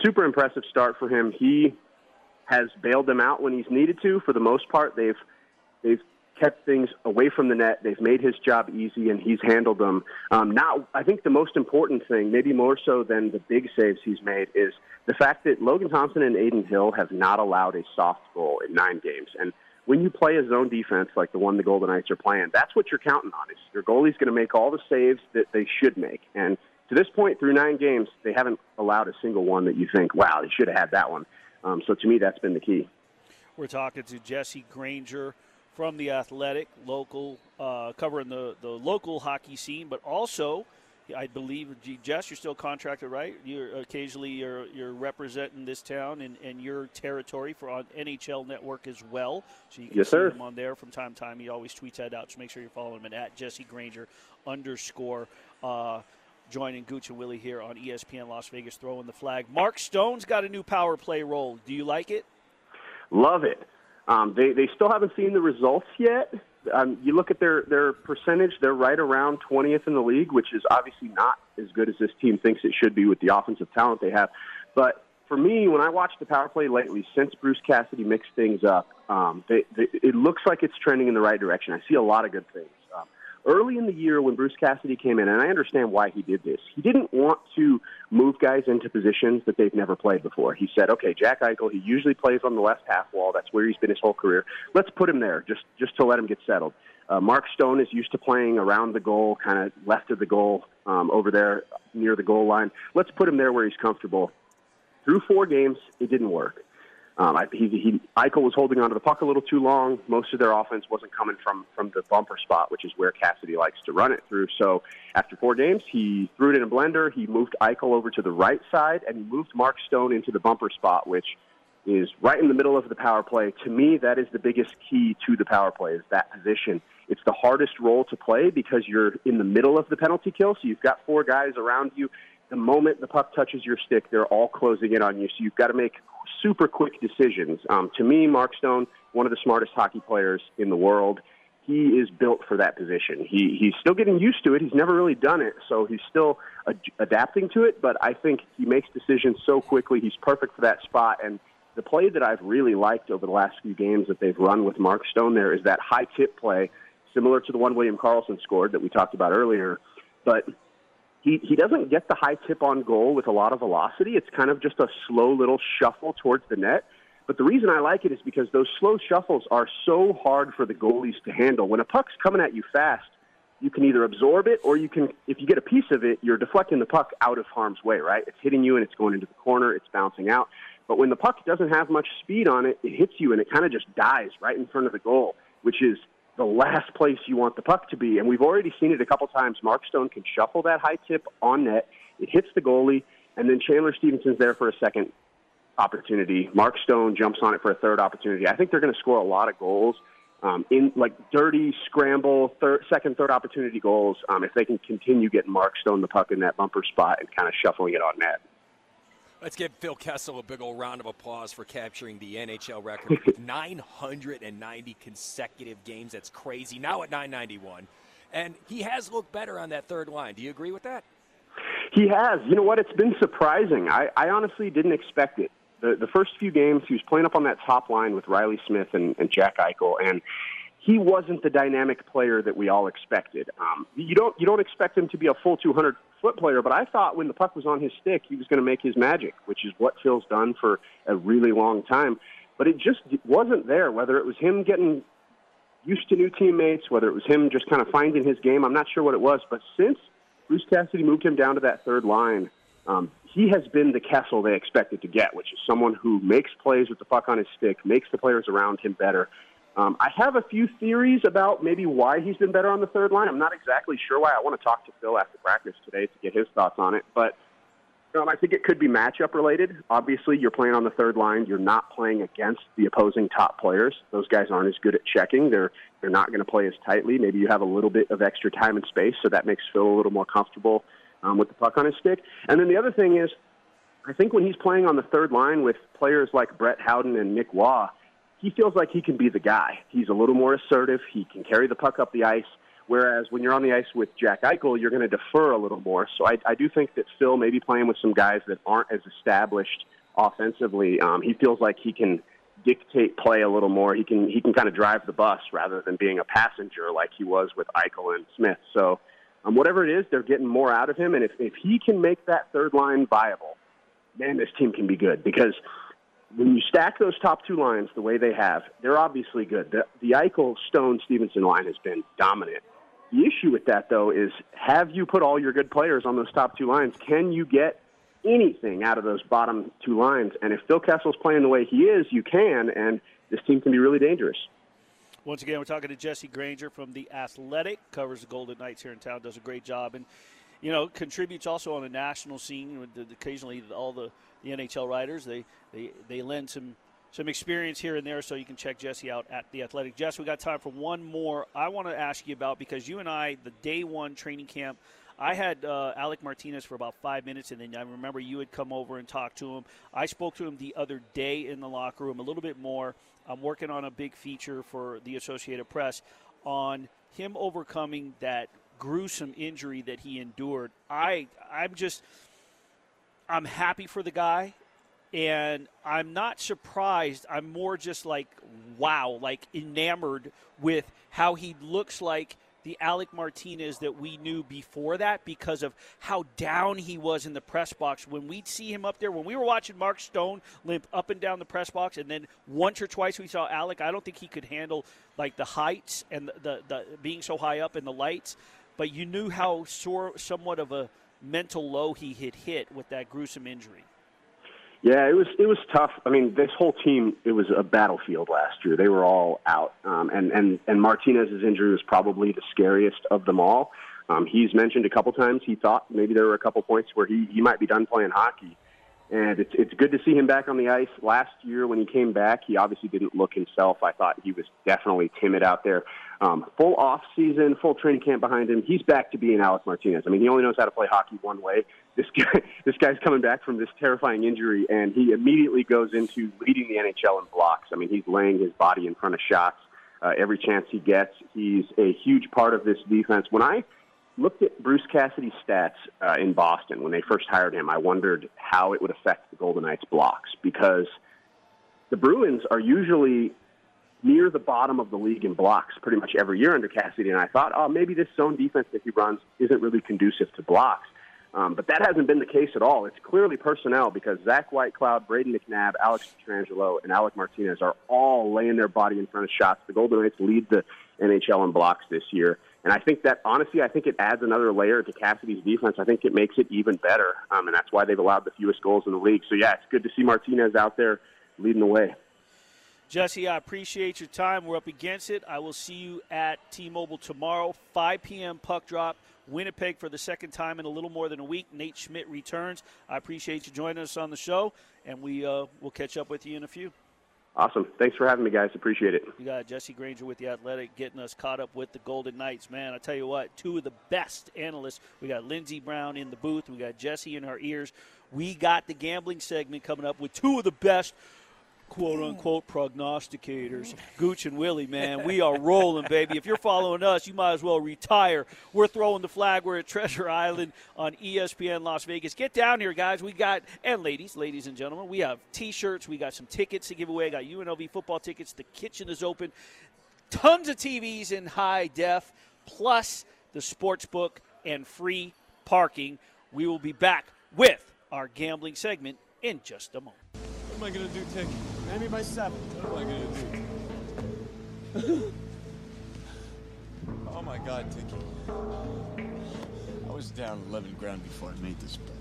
super impressive start for him. He has bailed them out when he's needed to. For the most part, they've they've kept things away from the net. They've made his job easy, and he's handled them. Um, now, I think the most important thing, maybe more so than the big saves he's made, is the fact that Logan Thompson and Adin Hill have not allowed a soft goal in nine games. And when you play a zone defense like the one the Golden Knights are playing, that's what you're counting on. Is your goalie's going to make all the saves that they should make. And to this point, through nine games, they haven't allowed a single one that you think, wow, they should have had that one. Um, so to me, that's been the key. We're talking to Jesse Granger from the Athletic, local, uh, covering the, the local hockey scene, but also, I believe, G- Jess, you're still contracted, right? You're occasionally you're you're representing this town and, and your territory for on NHL Network as well. So you can Yes, see sir. him on there from time to time. He always tweets that out. So make sure you're following him at Jesse Granger underscore. Uh, joining Gooch and Willie here on ESPN Las Vegas, throwing the flag. Mark Stone's got a new power play role. Do you like it? Love it. Um, they they still haven't seen the results yet. Um, you look at their their percentage; they're right around 20th in the league, which is obviously not as good as this team thinks it should be with the offensive talent they have. But for me, when I watch the power play lately, since Bruce Cassidy mixed things up, um, they, they, it looks like it's trending in the right direction. I see a lot of good things. Early in the year, when Bruce Cassidy came in, and I understand why he did this, he didn't want to move guys into positions that they've never played before. He said, "Okay, Jack Eichel, he usually plays on the left half wall. That's where he's been his whole career. Let's put him there, just just to let him get settled." Uh, Mark Stone is used to playing around the goal, kind of left of the goal, um, over there near the goal line. Let's put him there where he's comfortable. Through four games, it didn't work. Um, I, he, he, Eichel was holding onto the puck a little too long. Most of their offense wasn't coming from from the bumper spot, which is where Cassidy likes to run it through. So after four games, he threw it in a blender. He moved Eichel over to the right side, and he moved Mark Stone into the bumper spot, which is right in the middle of the power play. To me, that is the biggest key to the power play is that position. It's the hardest role to play because you're in the middle of the penalty kill, so you've got four guys around you the moment the puck touches your stick, they're all closing in on you. So you've got to make super quick decisions. Um, to me, Mark Stone, one of the smartest hockey players in the world, he is built for that position. He he's still getting used to it. He's never really done it, so he's still ad- adapting to it. But I think he makes decisions so quickly. He's perfect for that spot. And the play that I've really liked over the last few games that they've run with Mark Stone there is that high tip play, similar to the one William Karlsson scored that we talked about earlier. But he, he doesn't get the high tip on goal with a lot of velocity. It's kind of just a slow little shuffle towards the net. But the reason I like it is because those slow shuffles are so hard for the goalies to handle. When a puck's coming at you fast, you can either absorb it or you can, if you get a piece of it, you're deflecting the puck out of harm's way, right? It's hitting you and it's going into the corner, it's bouncing out. But when the puck doesn't have much speed on it, it hits you and it kind of just dies right in front of the goal, which is the last place you want the puck to be. And we've already seen it a couple times. Mark Stone can shuffle that high tip on net. It hits the goalie, and then Chandler Stephenson's there for a second opportunity. Mark Stone jumps on it for a third opportunity. I think they're going to score a lot of goals um, in like dirty scramble, third, second, third opportunity goals um, if they can continue getting Mark Stone the puck in that bumper spot and kind of shuffling it on net. Let's give Phil Kessel a big old round of applause for capturing the NHL record with 990 consecutive games. That's crazy. Now at 991. And he has looked better on that third line. Do you agree with that? He has. You know what? It's been surprising. I, I honestly didn't expect it. The, the first few games, he was playing up on that top line with Reilly Smith and, and Jack Eichel, and he wasn't the dynamic player that we all expected. Um, you don't you don't expect him to be a full 200 foot player, but I thought when the puck was on his stick, he was going to make his magic, which is what Phil's done for a really long time. But it just wasn't there. Whether it was him getting used to new teammates, whether it was him just kind of finding his game, I'm not sure what it was. But since Bruce Cassidy moved him down to that third line, um, he has been the Kessel they expected to get, which is someone who makes plays with the puck on his stick, makes the players around him better. Um, I have a few theories about maybe why he's been better on the third line. I'm not exactly sure why. I want to talk to Phil after practice today to get his thoughts on it. But um, I think it could be matchup related. Obviously, you're playing on the third line. You're not playing against the opposing top players. Those guys aren't as good at checking. They're they're not going to play as tightly. Maybe you have a little bit of extra time and space, so that makes Phil a little more comfortable um, with the puck on his stick. And then the other thing is, I think when he's playing on the third line with players like Brett Howden and Nick Waugh, he feels like he can be the guy. He's a little more assertive. He can carry the puck up the ice. Whereas when you're on the ice with Jack Eichel, you're going to defer a little more. So I, I do think that Phil may be playing with some guys that aren't as established offensively. Um, he feels like he can dictate play a little more. He can he can kind of drive the bus rather than being a passenger like he was with Eichel and Smith. So um, whatever it is, they're getting more out of him. And if if he can make that third line viable, man, this team can be good because when you stack those top two lines the way they have, they're obviously good. The, the Eichel Stone Stephenson line has been dominant. The issue with that, though, is have you put all your good players on those top two lines? Can you get anything out of those bottom two lines? And if Phil Kessel's playing the way he is, you can, and this team can be really dangerous. Once again, we're talking to Jesse Granger from The Athletic, covers the Golden Knights here in town, does a great job, and, you know, contributes also on the national scene. Occasionally, all the the NHL writers. They they they lend some some experience here and there, so you can check Jesse out at the Athletic. Jess, we got time for one more. I want to ask you about because you and I, the day one training camp. I had uh, Alec Martinez for about five minutes, and then I remember you had come over and talked to him. I spoke to him the other day in the locker room a little bit more. I'm working on a big feature for the Associated Press on him overcoming that gruesome injury that he endured. I I'm just I'm happy for the guy. and I'm not surprised. I'm more just like, wow, like enamored with how he looks like the Alec Martinez that we knew before that because of how down he was in the press box. When we'd see him up there, when we were watching Mark Stone limp up and down the press box, and then once or twice we saw Alec, I don't think he could handle like the heights and the, the, the being so high up in the lights. But you knew how sore, somewhat of a mental low he had hit with that gruesome injury. Yeah, it was it was tough. I mean, this whole team it was a battlefield last year. They were all out, um, and and and Martinez's injury was probably the scariest of them all. Um, he's mentioned a couple times he thought maybe there were a couple points where he he might be done playing hockey, and it's it's good to see him back on the ice. Last year when he came back, he obviously didn't look himself. I thought he was definitely timid out there. Um, full off season, full training camp behind him. He's back to being Alec Martinez. I mean, he only knows how to play hockey one way. This guy, this guy's coming back from this terrifying injury, and he immediately goes into leading the NHL in blocks. I mean, he's laying his body in front of shots uh, every chance he gets. He's a huge part of this defense. When I looked at Bruce Cassidy's stats uh, in Boston when they first hired him, I wondered how it would affect the Golden Knights blocks because the Bruins are usually near the bottom of the league in blocks pretty much every year under Cassidy. And I thought, oh, maybe this zone defense that he runs isn't really conducive to blocks. Um, but that hasn't been the case at all. It's clearly personnel because Zach Whitecloud, Brayden McNabb, Alex Pietrangelo, and Alec Martinez are all laying their body in front of shots. The Golden Knights lead the NHL in blocks this year. And I think that, honestly, I think it adds another layer to Cassidy's defense. I think it makes it even better. Um, and that's why they've allowed the fewest goals in the league. So, yeah, it's good to see Martinez out there leading the way. Jesse, I appreciate your time. We're up against it. I will see you at T Mobile tomorrow, 5 p.m. puck drop. Winnipeg for the second time in a little more than a week. Nate Schmidt returns. I appreciate you joining us on the show, and we uh, will catch up with you in a few. Awesome. Thanks for having me, guys. Appreciate it. You got Jesse Granger with the Athletic getting us caught up with the Golden Knights. Man, I tell you what, two of the best analysts. We got Lindsey Brown in the booth. We got Jesse in our ears. We got the gambling segment coming up with two of the best quote unquote hmm. prognosticators. Gooch and Willie, man, we are rolling, baby. If you're following us, you might as well retire. We're throwing the flag. We're at Treasure Island on ESPN Las Vegas. Get down here, guys. We got, and ladies, ladies and gentlemen, we have t shirts. We got some tickets to give away. I got UNLV football tickets. The kitchen is open. Tons of TVs in high def, plus the sports book and free parking. We will be back with our gambling segment in just a moment. What am I gonna do, Tick? Maybe by seven. What am I gonna do? oh my God, Ticky. I was down 11 ground before I made this bet.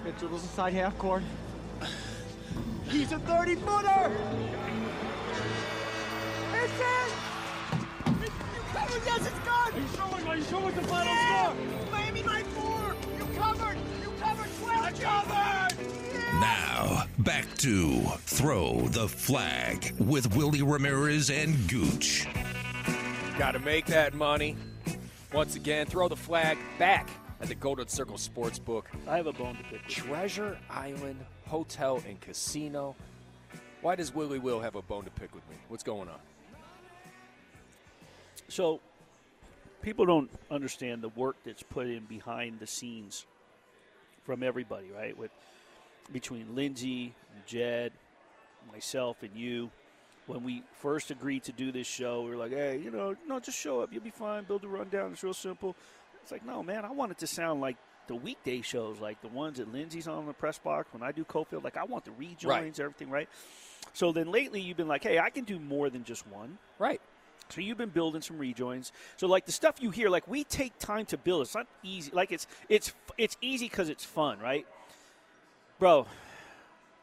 Smith dribbles inside half court. He's a 30 footer! It's in! You covered, yes, it's good! Are you sure? Are you what's the final yeah. score? Miami by Now, back to Throw the Flag with Willie Ramirez and Gooch. Got to make that money. Once again, throw the flag back at the Golden Circle Sportsbook. I have a bone to pick. Treasure Island Hotel and Casino. Why does Willie Will have a bone to pick with me? What's going on? So, people don't understand the work that's put in behind the scenes from everybody, right? With between Lindsay, Jed, myself, and you. When we first agreed to do this show, we were like, "Hey, you know, no, just show up. You'll be fine. Build a rundown. It's real simple." It's like, no, man. I want it to sound like the weekday shows, like the ones that Lindsay's on the press box. When I do Cofield, like I want the rejoins, Right. everything, right? So then lately, you've been like, "Hey, I can do more than just one." Right. So you've been building some rejoins. So like the stuff you hear, like we take time to build. It's not easy. Like it's it's it's easy because it's fun, right, bro?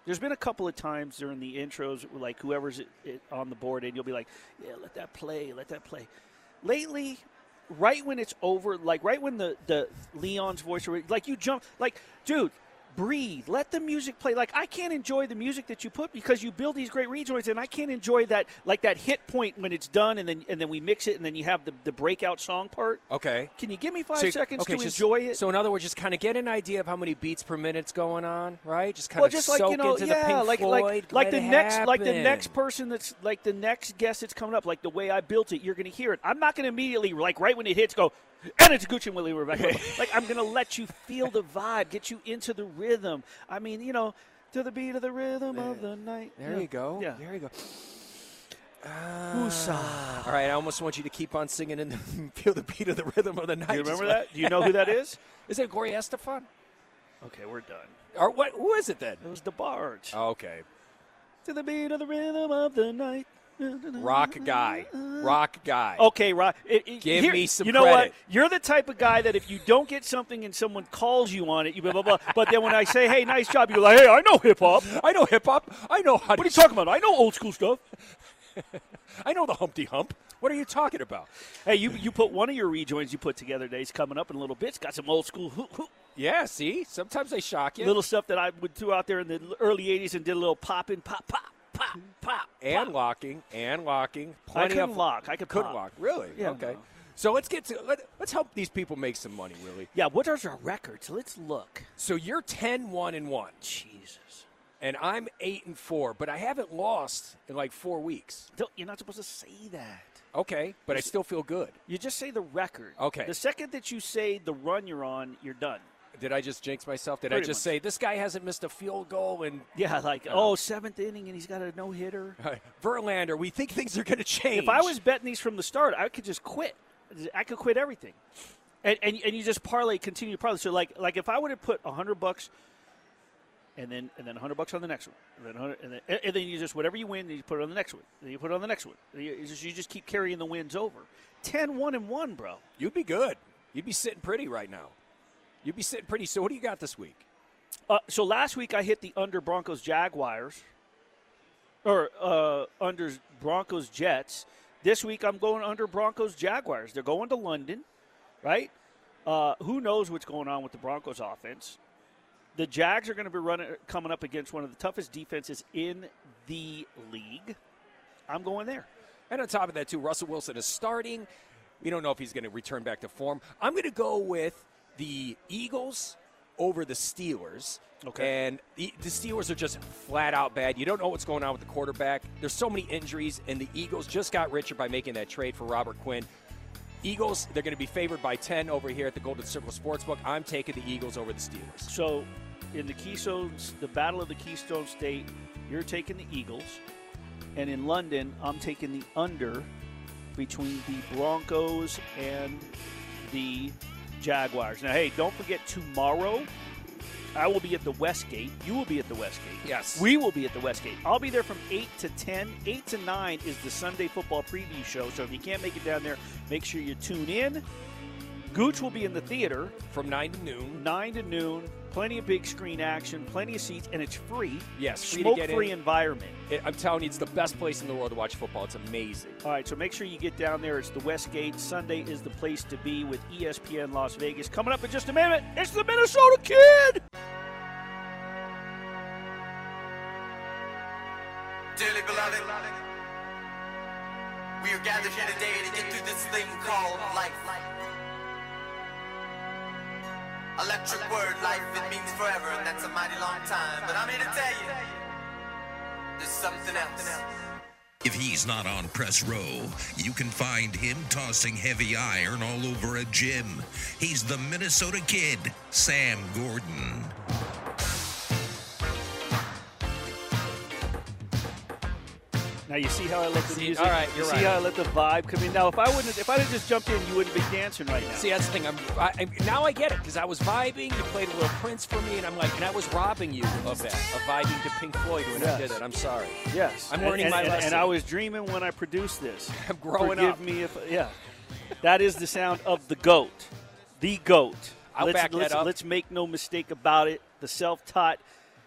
There's been a couple of times during the intros, like whoever's it, it, on the board, and you'll be like, "Yeah, let that play, let that play." Lately, right when it's over, like right when the the Leon's voice, like you jump, like dude. Breathe. Let the music play. Like I can't enjoy the music that you put because you build these great rejoins, and I can't enjoy that like that hit point when it's done, and then and then we mix it, and then you have the, the breakout song part. Okay. Can you give me five So- seconds okay, to just- enjoy it? So in other words, just kind of get an idea of how many beats per minute's going on, right? Just kind well, of just soak like you know, into yeah, the Pink like Floyd. like like the next like the next person that's like the next guest that's coming up, like the way I built it, you're going to hear it. I'm not going to immediately like right when it hits go. And it's Gucci and Willie Rebecca. like I'm gonna let you feel the vibe, get you into the rhythm. I mean, you know, to the beat of the rhythm of the night. There Yeah. you go. Yeah. There you go. Woosah. All right, I almost want you to keep on singing and feel the beat of the rhythm of the night. Do you remember that? Do you know who that is? Is it Gloria Estefan? Okay, we're done. Or what? Who is it then? It was DeBarge. Okay, To the beat of the rhythm of the night. Rock guy, rock guy. Okay, right. It- it- Give me some You know what? You're the type of guy that if you don't get something and someone calls you on it, you blah blah blah. But then when I say, "Hey, nice job," you're like, "Hey, I know hip hop. I know hip hop. I know how. What are you talking about? I know old school stuff." I know the Humpty Hump. What are you talking about? Hey, you you put one of your rejoins you put together today. It's coming up in a little bit. It's got some old school hoop, hoop, Yeah, see, sometimes they shock you. little stuff that I would throw out there in the early '80s and did a little popping, pop, pop, pop, pop, and pop. locking and locking. I Plenty couldn't of lock. I could couldn't pop. lock. Really? Yeah, okay. no. So let's get to let, let's help these people make some money, Willie. Yeah. What are our records? Let's look. So you're 10 1 and 1 Jesus. and I'm 8 and 4, but I haven't lost in like 4 weeks. Don't, you're not supposed to say that. Okay, but I still feel good. You just say the record. Okay. The second that you say the run you're on, you're done. Did I just jinx myself? Did I just much. say this guy hasn't missed a field goal and Yeah, like oh seventh inning and he's got a no hitter. Verlander, we think things are going to change. If I was betting these from the start, I could just quit. I could quit everything, and and, and you just parlay, continue to parlay. So like like if I would have put a hundred bucks, and then and then hundred bucks on the next one, and then 100, and then and then you just whatever you win, you put it on the next one, then you put it on the next one. You you just, you just keep carrying the wins over. 10, 1 and one, bro. You'd be good. You'd be sitting pretty right now. You'd be sitting pretty. So what do you got this week? Uh, so last week I hit the under Broncos Jaguars, or uh, under Broncos Jets. This week I'm going under Broncos Jaguars. They're going to London, right? Uh, who knows what's going on with the Broncos offense? The Jags are going to be running coming up against one of the toughest defenses in the league. I'm going there. And on top of that, too, Russell Wilson is starting. We don't know if he's going to return back to form. I'm going to go with the Eagles over the Steelers. Okay. And the, the Steelers are just flat out bad. You don't know what's going on with the quarterback. There's so many injuries, and the Eagles just got richer by making that trade for Robert Quinn. Eagles, they're going to be favored by 10 over here at the Golden Circle Sportsbook. I'm taking the Eagles over the Steelers. So, in the Keystones, the Battle of the Keystone State, you're taking the Eagles, and in London, I'm taking the under between the Broncos and the Jaguars. Now, hey, don't forget tomorrow. I will be at the Westgate. You will be at the Westgate. Yes. We will be at the Westgate. I'll be there from 8 to 10. 8 to 9 is the Sunday football preview show. So if you can't make it down there, make sure you tune in. Gooch will be in the theater From 9 to noon. 9 to noon. Plenty of big screen action, plenty of seats, and it's free. Yes, free to Smoke get free in. environment. It- I'm telling you, it's the best place in the world to watch football. It's amazing. All right, so make sure you get down there. It's the Westgate. Sunday is the place to be with ESPN Las Vegas. Coming up in just a minute, it's the Minnesota Kid. Dearly beloved, we are gathered here today to get through this thing called life. Electric word, life, it means forever, and that's a mighty long time. But I'm here to tell you, there's something else. If he's not on press row, you can find him tossing heavy iron all over a gym. He's the Minnesota Kid, Sam Gordon. Now you see how I let the See, music. all right, you you're see how I let the vibe come in. Now, if I wouldn't, if I had just jumped in, you wouldn't be dancing right now. See, that's the thing. I'm, I, I, now I get it because I was vibing. You played a little Prince for me, and I'm like, and I was robbing you of that, of vibing to Pink Floyd when I did it. I'm sorry. Yes, I'm learning and, my and, lesson. And I was dreaming when I produced this. I'm growing Forgive up. me if yeah. That is the sound of the goat, the goat. I'll let's, back that let's, up. Let's make no mistake about it. The self-taught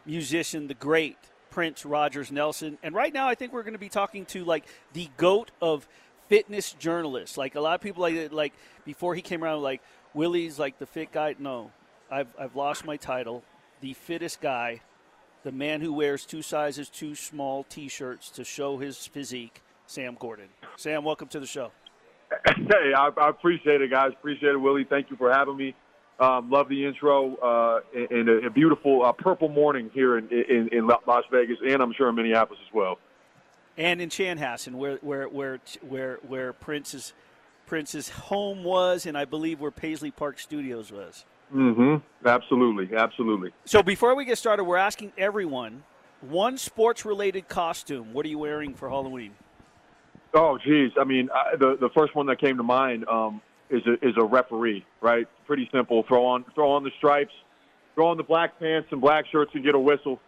musician, the great Prince Rogers Nelson. And right now, I think we're going to be talking to like the goat of fitness journalists. Like a lot of people like like before he came around, like Willie's like the fit guy. No, I've I've lost my title. The fittest guy the man who wears two sizes too small T-shirts to show his physique, Sam Gordon. Sam, welcome to the show. Hey, I, I appreciate it, guys. Appreciate it, Willie. Thank you for having me. Um, love the intro uh, and a, beautiful uh, purple morning here in, in, in Las Vegas, and I'm sure in Minneapolis as well. And in Chanhassen, where where where where where Prince is Prince's home was, and I believe where Paisley Park Studios was. Mm-hmm. Absolutely, absolutely. So before we get started, we're asking everyone one sports-related costume. What are you wearing for Halloween? Oh, geez. I mean, I, the the first one that came to mind um, is a, is a referee. Right? Pretty simple. Throw on throw on the stripes, throw on the black pants and black shirts, and get a whistle,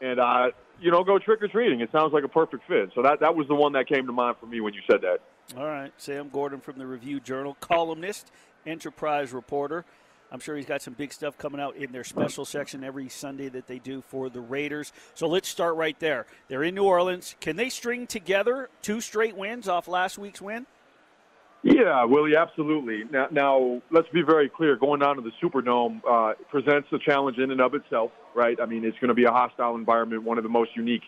and uh, you know, go trick or treating. It sounds like a perfect fit. So that that was the one that came to mind for me when you said that. All right, Sam Gordon from the Review Journal, columnist, enterprise reporter. I'm sure he's got some big stuff coming out in their special section every Sunday that they do for the Raiders. So let's start right there. They're in New Orleans. Can they string together two straight wins off last week's win? Yeah, Willie, absolutely. Now, now let's be very clear. Going down to the Superdome uh, presents a challenge in and of itself, right? I mean, it's going to be a hostile environment, one of the most unique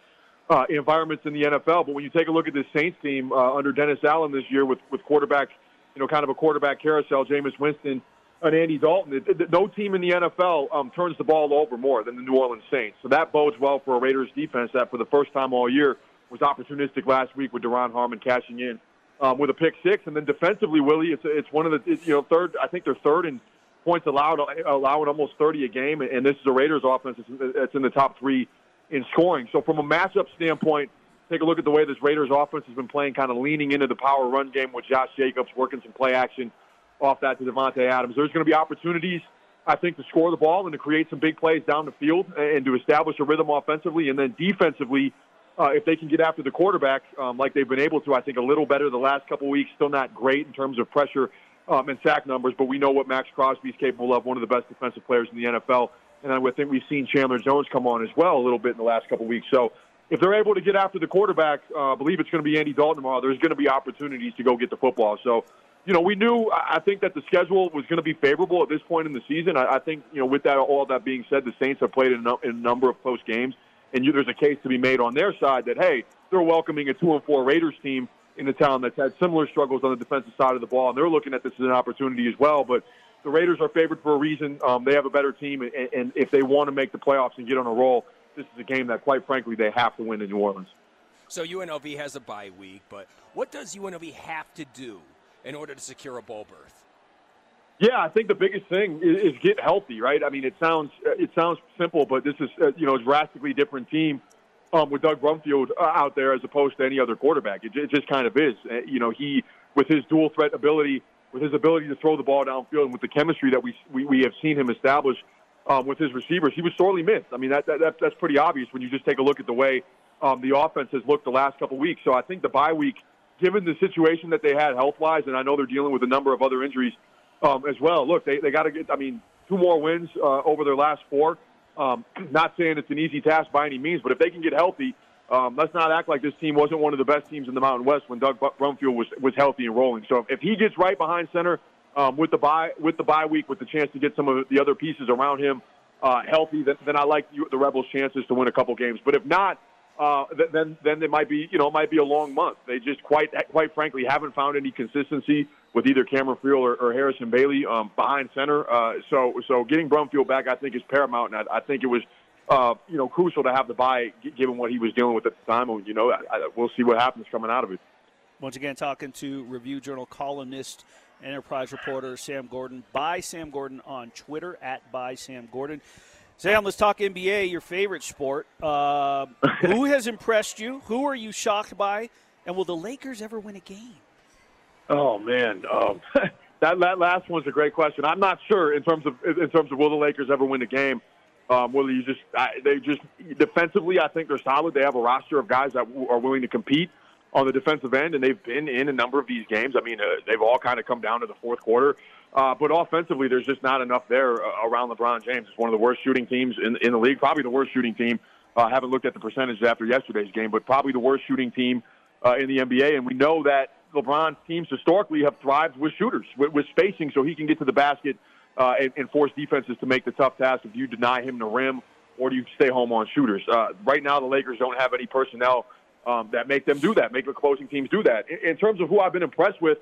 uh, environments in the NFL. But when you take a look at this Saints team uh, under Dennis Allen this year with, with quarterback, you know, kind of a quarterback carousel, Jameis Winston and Andy Dalton, it, it, no team in the NFL um, turns the ball over more than the New Orleans Saints. So that bodes well for a Raiders defense that, for the first time all year, was opportunistic last week with Duron Harmon cashing in um, with a pick six, and then defensively, Willie, it's it's one of the it's, you know third. I think they're third in points allowed, allowing almost 30 a game, and this is a Raiders offense that's in the top three in scoring. So from a matchup standpoint, take a look at the way this Raiders offense has been playing, kind of leaning into the power run game with Josh Jacobs working some play action off that to Davante Adams. There's going to be opportunities, I think, to score the ball and to create some big plays down the field and to establish a rhythm offensively, and then defensively uh, if they can get after the quarterback um, like they've been able to, I think a little better the last couple weeks. Still not great in terms of pressure um, and sack numbers, but we know what Maxx Crosby is capable of. One of the best defensive players in the NFL, and I think we've seen Chandler Jones come on as well a little bit in the last couple weeks. So if they're able to get after the quarterback, uh, I believe it's going to be Andy Dalton tomorrow. There's going to be opportunities to go get the football. So. You know, we knew. I think that the schedule was going to be favorable at this point in the season. I, I think, you know, with that all that being said, the Saints have played in a, in a number of close games and you, there's a case to be made on their side that hey, they're welcoming a two and four Raiders team in a town that's had similar struggles on the defensive side of the ball, and they're looking at this as an opportunity as well. But the Raiders are favored for a reason. Um, they have a better team, and, and if they want to make the playoffs and get on a roll, this is a game that, quite frankly, they have to win in New Orleans. So UNLV has a bye week, but what does UNLV have to do in order to secure a bowl berth? Yeah, I think the biggest thing is, is get healthy, right? I mean, it sounds it sounds simple, but this is uh, you know a drastically different team um, with Doug Brumfield uh, out there as opposed to any other quarterback. It, it just kind of is. Uh, you know, he with his dual threat ability, with his ability to throw the ball downfield, and with the chemistry that we we, we have seen him establish um, with his receivers, he was sorely missed. I mean, that, that, that that's pretty obvious when you just take a look at the way um, the offense has looked the last couple weeks. So I think the bye week, given the situation that they had health wise, and I know they're dealing with a number of other injuries um, as well. Look, they, they got to get, I mean, two more wins uh, over their last four. Um, not saying it's an easy task by any means, but if they can get healthy, um, let's not act like this team wasn't one of the best teams in the Mountain West when Doug Brumfield was was healthy and rolling. So if he gets right behind center um, with the bye with the bye week, with the chance to get some of the other pieces around him uh, healthy, then, then I like the Rebels' chances to win a couple games. But if not, uh, then then it might be you know it might be a long month. They just quite quite frankly haven't found any consistency with either Cameron Friel or, or Harrison Bailey um, behind center. Uh, so so getting Brumfield back, I think, is paramount, and I, I think it was. Uh, you know, crucial to have the buy given what he was dealing with at the time. And, you know, I, I, we'll see what happens coming out of it. Once again, talking to Review Journal columnist, enterprise reporter Sam Gordon. By Sam Gordon on Twitter at by Sam Gordon. Sam, let's talk NBA, your favorite sport. Uh, who has impressed you? Who are you shocked by? And will the Lakers ever win a game? Oh man, um, that, that last one's a great question. I'm not sure in terms of in terms of will the Lakers ever win a game. Um, will you just I, they just defensively? I think they're solid. They have a roster of guys that are willing to compete on the defensive end, and they've been in a number of these games. I mean, uh, they've all kind of come down to the fourth quarter. Uh, but offensively, there's just not enough there uh, around LeBron James. It's one of the worst shooting teams in, in the league, probably the worst shooting team. I uh, haven't looked at the percentages after yesterday's game, but probably the worst shooting team uh, in the NBA. And we know that LeBron's teams historically have thrived with shooters, with, with spacing, so he can get to the basket uh, and, and force defenses to make the tough task if you deny him the rim or do you stay home on shooters. Uh, right now, the Lakers don't have any personnel um, that make them do that, make the closing teams do that. In, in terms of who I've been impressed with,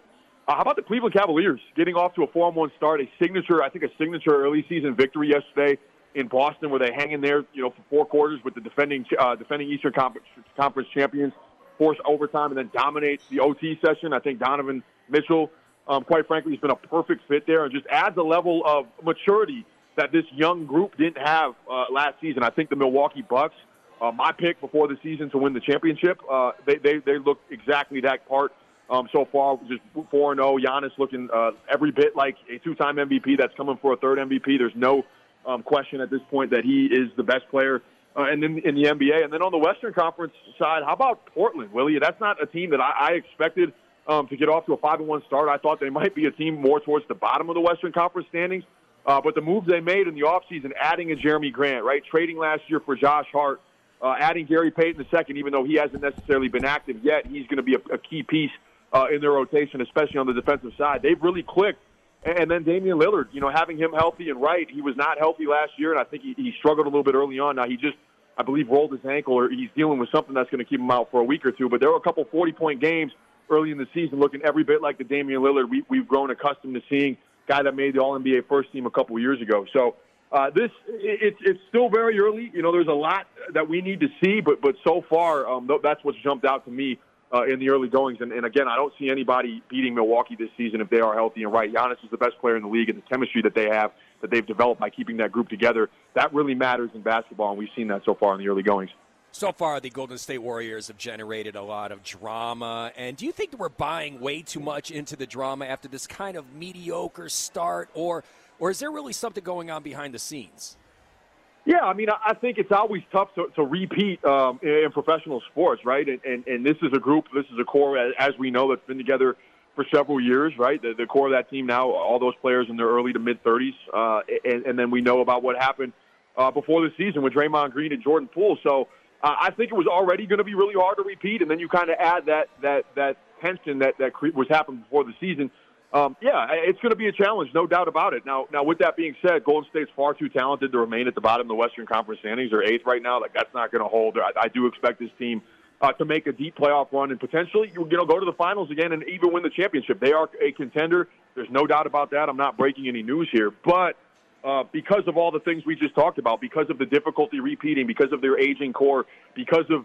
uh, how about the Cleveland Cavaliers getting off to a 4-1 start, a signature, I think a signature early season victory yesterday in Boston, where they hang in there, you know, for four quarters with the defending uh, defending Eastern Conference, Conference champions, force overtime, and then dominate the OT session. I think Donovan Mitchell Um, quite frankly, he's been a perfect fit there and just adds a level of maturity that this young group didn't have uh, last season. I think the Milwaukee Bucks, uh, my pick before the season to win the championship, uh, they, they, they look exactly that part um, so far. Just 4 0. Giannis looking uh, every bit like a two time MVP that's coming for a third MVP. There's no um, question at this point that he is the best player uh, and in, in the NBA. And then on the Western Conference side, how about Portland, Willie? That's not a team that I, I expected um, to get off to a five and one start. I thought they might be a team more towards the bottom of the Western Conference standings. Uh, but the moves they made in the offseason, adding a Jerami Grant, right, trading last year for Josh Hart, uh, adding Gary Payton II, even though he hasn't necessarily been active yet, he's going to be a, a key piece uh, in their rotation, especially on the defensive side. They've really clicked. And then Damian Lillard, you know, having him healthy and right, he was not healthy last year, and I think he, he struggled a little bit early on. Now he just, I believe, rolled his ankle, or he's dealing with something that's going to keep him out for a week or two. But there were a couple 40-point games early in the season, looking every bit like the Damian Lillard we, we've grown accustomed to seeing, guy that made the All NBA first team a couple years ago. So uh, this it's it's still very early. You know, there's a lot that we need to see, but but so far, um, that's what's jumped out to me uh, in the early goings. And, and again, I don't see anybody beating Milwaukee this season if they are healthy and right. Giannis is the best player in the league, and the chemistry that they have, that they've developed by keeping that group together, that really matters in basketball, and we've seen that so far in the early goings. So far, the Golden State Warriors have generated a lot of drama. And do you think that we're buying way too much into the drama after this kind of mediocre start, or, or is there really something going on behind the scenes? Yeah, I mean, I think it's always tough to, to repeat um, in professional sports, right? And, and and this is a group, this is a core, as we know, that's been together for several years, right? The, the core of that team now, all those players in their early to mid 30s, uh, and, and then we know about what happened uh, before the season with Draymond Green and Jordan Poole. So uh, I think it was already going to be really hard to repeat, and then you kind of add that that that tension that that was happening before the season um, yeah, it's going to be a challenge, no doubt about it. Now, now with that being said, Golden State's far too talented to remain at the bottom of the Western Conference standings. They're eighth right now. Like that's not going to hold. I, I do expect this team uh, to make a deep playoff run and potentially, you know, go to the finals again and even win the championship. They are a contender. There's no doubt about that. I'm not breaking any news here, but uh, because of all the things we just talked about, because of the difficulty repeating, because of their aging core, because of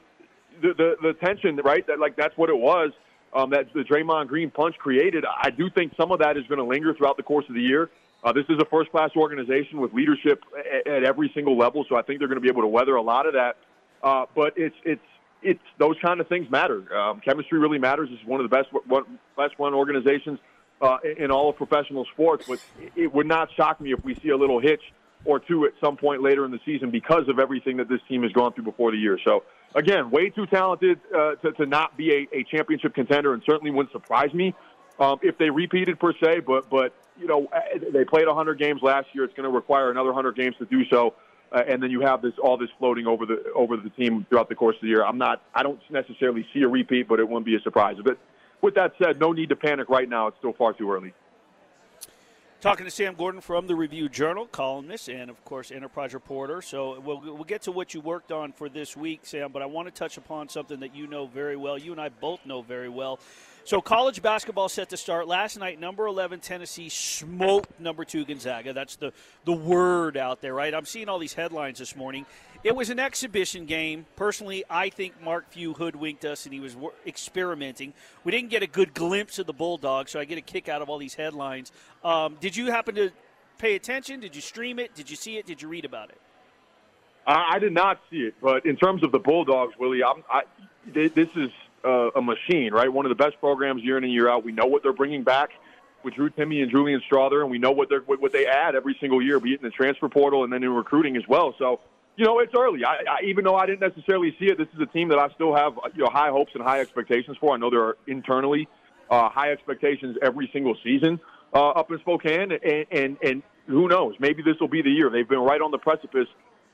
the the, the tension, right? That like that's what it was um, that the Draymond Green punch created. I do think some of that is going to linger throughout the course of the year. Uh, this is a first class organization with leadership at, at, every single level, so I think they're going to be able to weather a lot of that. Uh, but it's it's it's those kind of things matter. Um, chemistry really matters. It's one of the best one, best run organizations uh, in all of professional sports. But it would not shock me if we see a little hitch or two at some point later in the season because of everything that this team has gone through before the year. So again, way too talented uh, to, to not be a, a championship contender, and certainly wouldn't surprise me um, if they repeated per se. But but you know uh, they played 100 games last year. It's going to require another 100 games to do so. Uh, and then you have this all this floating over the over the team throughout the course of the year. I'm not I don't necessarily see a repeat, but it wouldn't be a surprise. But with that said, no need to panic right now. It's still far too early. Talking to Sam Gordon from the Review Journal, columnist, and of course, enterprise reporter. So we'll, we'll get to what you worked on for this week, Sam, but I want to touch upon something that you know very well. You and I both know very well. So college basketball set to start last night. Number eleven Tennessee smoked number two Gonzaga. That's the the word out there, right? I'm seeing all these headlines this morning. It was an exhibition game. Personally, I think Mark Few hoodwinked us and he was experimenting. We didn't get a good glimpse of the Bulldogs, so I get a kick out of all these headlines. Um, did you happen to pay attention? Did you stream it? Did you see it? Did you read about it? I, did not see it, but in terms of the Bulldogs, Willie, I, this is uh, a machine, right? One of the best programs year in and year out. We know what they're bringing back with Drew Timme and Julian Strawther, and we know what, they're, what they add every single year, be it in the transfer portal and then in recruiting as well. So you know, it's early. I, I, even though I didn't necessarily see it, this is a team that I still have you know high hopes and high expectations for. I know there are internally uh, high expectations every single season uh, up in Spokane, and, and and who knows? Maybe this will be the year. They've been right on the precipice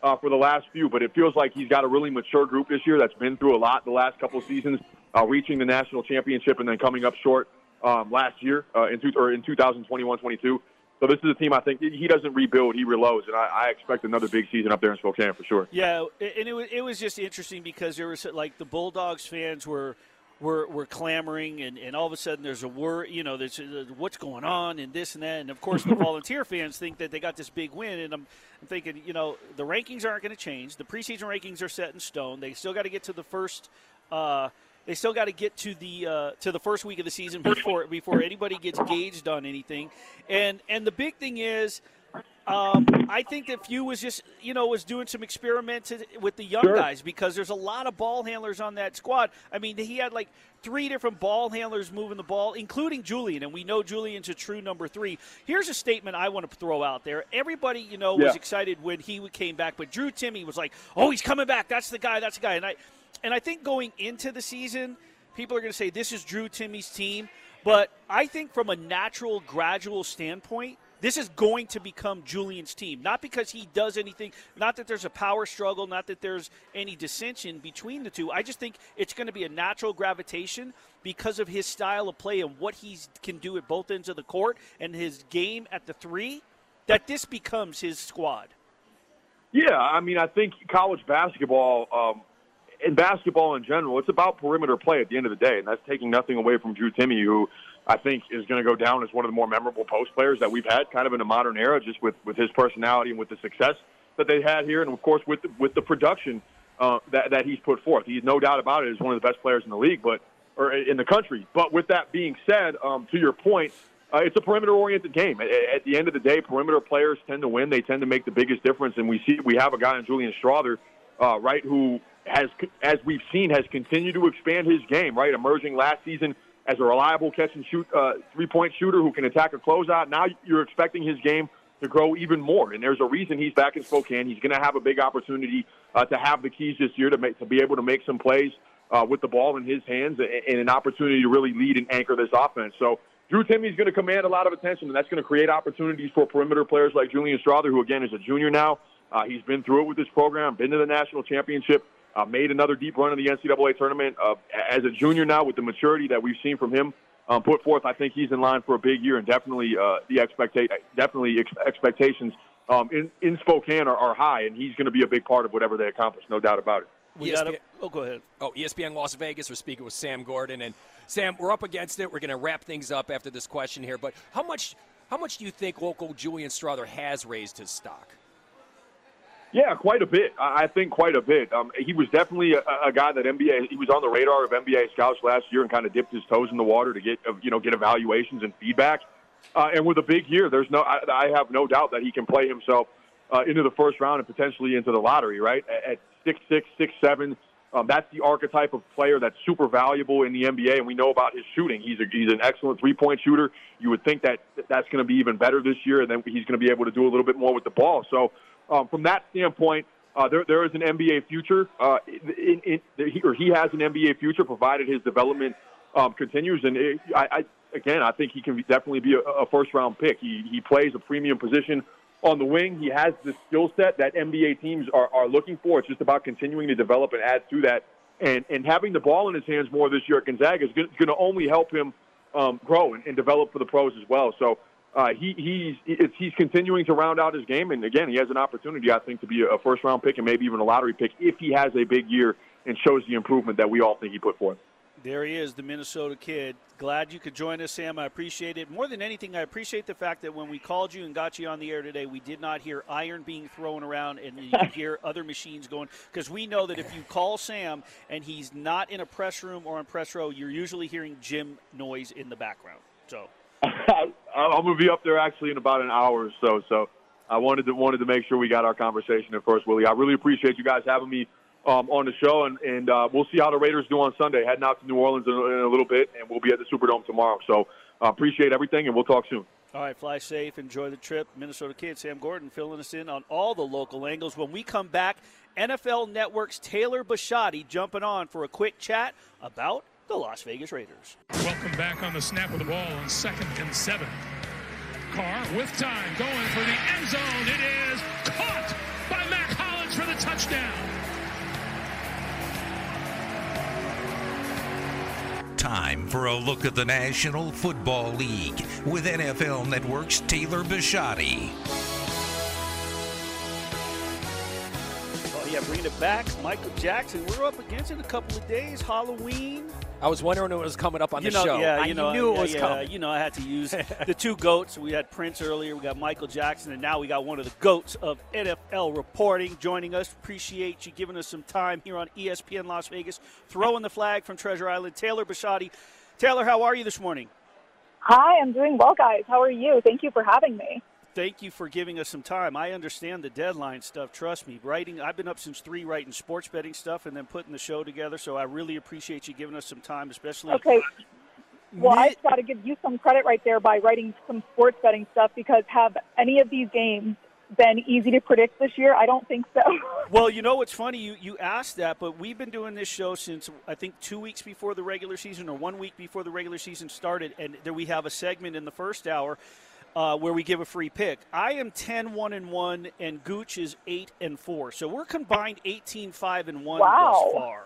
uh, for the last few, but it feels like he's got a really mature group this year that's been through a lot the last couple seasons, uh, reaching the national championship and then coming up short um, last year uh, in, two, or in 2021-22. So this is a team I think he doesn't rebuild, he reloads, and I, I expect another big season up there in Spokane for sure. Yeah, and it was it was just interesting because there was like the Bulldogs fans were were, were clamoring, and, and all of a sudden there's a word, you know, there's uh, what's going on and this and that, and of course the volunteer fans think that they got this big win, and I'm, I'm thinking, you know, the rankings aren't going to change. The preseason rankings are set in stone. They still got to get to the first. Uh, They still got to get to the uh, to the first week of the season before before anybody gets gauged on anything. And and the big thing is, um, I think that Few was just you know was doing some experiments with the young Sure. guys because there's a lot of ball handlers on that squad. I mean, he had like three different ball handlers moving the ball, including Julian, and we know Julian's a true number three. Here's a statement I want to throw out there. Everybody, you know, was Yeah. excited when he came back, but Drew Timme was like, "Oh, he's coming back. That's the guy. That's the guy." And I, and I think going into the season, people are going to say this is Drew Timme's team, but I think from a natural, gradual standpoint. This is going to become Julian's team. Not because he does anything, not that there's a power struggle, not that there's any dissension between the two. I just think it's going to be a natural gravitation because of his style of play and what he can do at both ends of the court and his game at the three, that this becomes his squad. Yeah, I mean, I think college basketball um, and basketball in general, it's about perimeter play at the end of the day, and that's taking nothing away from Drew Timme, who I think is going to go down as one of the more memorable post players that we've had, kind of in the modern era, just with with his personality and with the success that they had here, and of course with the, with the production uh, that that he's put forth. He's no doubt about it is one of the best players in the league, but or in the country. But with that being said, um, to your point, uh, it's a perimeter-oriented game. At, at the end of the day, perimeter players tend to win. They tend to make the biggest difference, and we see we have a guy in Julian Strawther, uh, right, who has, as we've seen, has continued to expand his game. Right, emerging last season as a reliable catch and shoot uh, three-point shooter who can attack a closeout. Now you're expecting his game to grow even more, and there's a reason he's back in Spokane. He's going to have a big opportunity uh, to have the keys this year to make to be able to make some plays uh, with the ball in his hands and, and an opportunity to really lead and anchor this offense. So Drew Timme's going to command a lot of attention, and that's going to create opportunities for perimeter players like Julian Strawther, who again is a junior now. Uh, he's been through it with this program, been to the national championship, uh, made another deep run in the NCAA tournament. Uh, as a junior now, with the maturity that we've seen from him um, put forth, I think he's in line for a big year, and definitely uh, the expecta- definitely ex- expectations um, in in Spokane are, are high, and he's going to be a big part of whatever they accomplish, no doubt about it. We got Oh, go ahead. Oh, ESPN Las Vegas. We're speaking with Sam Gordon, and Sam, we're up against it. We're going to wrap things up after this question here. But how much, how much do you think local Julian Strawther has raised his stock? Yeah, quite a bit. I think quite a bit. Um, he was definitely a, a guy that NBA. He was on the radar of NBA scouts last year and kind of dipped his toes in the water to get you know get evaluations and feedback. Uh, and with a big year, there's no. I, I have no doubt that he can play himself uh, into the first round and potentially into the lottery. Right at six six six seven. Um, that's the archetype of player that's super valuable in the NBA, and we know about his shooting. He's a, he's an excellent three point shooter. You would think that that's going to be even better this year, and then he's going to be able to do a little bit more with the ball. So um, from that standpoint, uh, there there is an NBA future. Uh, in, in, he, or he has an NBA future, provided his development um, continues. And it, I, I again, I think he can definitely be a, a first round pick. He he plays a premium position on the wing. He has the skill set that NBA teams are, are looking for. It's just about continuing to develop and add to that. And and having the ball in his hands more this year at Gonzaga is going to only help him um, grow and, and develop for the pros as well. So. Uh, he he's it's, he's continuing to round out his game, and again, he has an opportunity, I think, to be a first round pick and maybe even a lottery pick if he has a big year and shows the improvement that we all think he put forth. There he is, the Minnesota kid. Glad you could join us, Sam. I appreciate it. More than anything, I appreciate the fact that when we called you and got you on the air today, we did not hear iron being thrown around and you could hear other machines going. Because we know that if you call Sam and he's not in a press room or on press row, you're usually hearing gym noise in the background. So. I'm going to be up there actually in about an hour or so. So I wanted to wanted to make sure we got our conversation in first, Willie. I really appreciate you guys having me um, on the show, and, and uh, we'll see how the Raiders do on Sunday. Heading out to New Orleans in, in a little bit, and we'll be at the Superdome tomorrow. So uh, appreciate everything, and we'll talk soon. All right, fly safe, enjoy the trip. Minnesota kid Sam Gordon filling us in on all the local angles. When we come back, NFL Network's Taylor Bisciotti jumping on for a quick chat about the Las Vegas Raiders. Welcome back on the snap of the ball on second and seven. Carr with time going for the end zone. It is caught by Mack Hollins for the touchdown. Time for a look at the National Football League with NFL Network's Taylor Bisciotti. Oh, yeah, bringing it back. Michael Jackson. We're up against it a couple of days. Halloween. I was wondering when it was coming up on you the know, show. Yeah, I you know, knew it was yeah, coming. You know, I had to use the two goats. We had Prince earlier. We got Michael Jackson, and now we got one of the goats of NFL reporting joining us. Appreciate you giving us some time here on ESPN Las Vegas, throwing the flag from Treasure Island. Taylor Bisciotti. Taylor, how are you this morning? Hi, I'm doing well, guys. How are you? Thank you for having me. Thank you for giving us some time. I understand the deadline stuff. Trust me, writing. I've been up since three writing sports betting stuff and then putting the show together. So I really appreciate you giving us some time, especially. Okay. Well, I've got to give you some credit right there by writing some sports betting stuff because have any of these games been easy to predict this year? I don't think so. Well, you know what's funny? You you asked that, but we've been doing this show since I think two weeks before the regular season or one week before the regular season started, and there we have a segment in the first hour uh, where we give a free pick. I am 10 1 and 1 and Gooch is 8 and 4. So we're combined 18 5 and 1 Wow. thus far.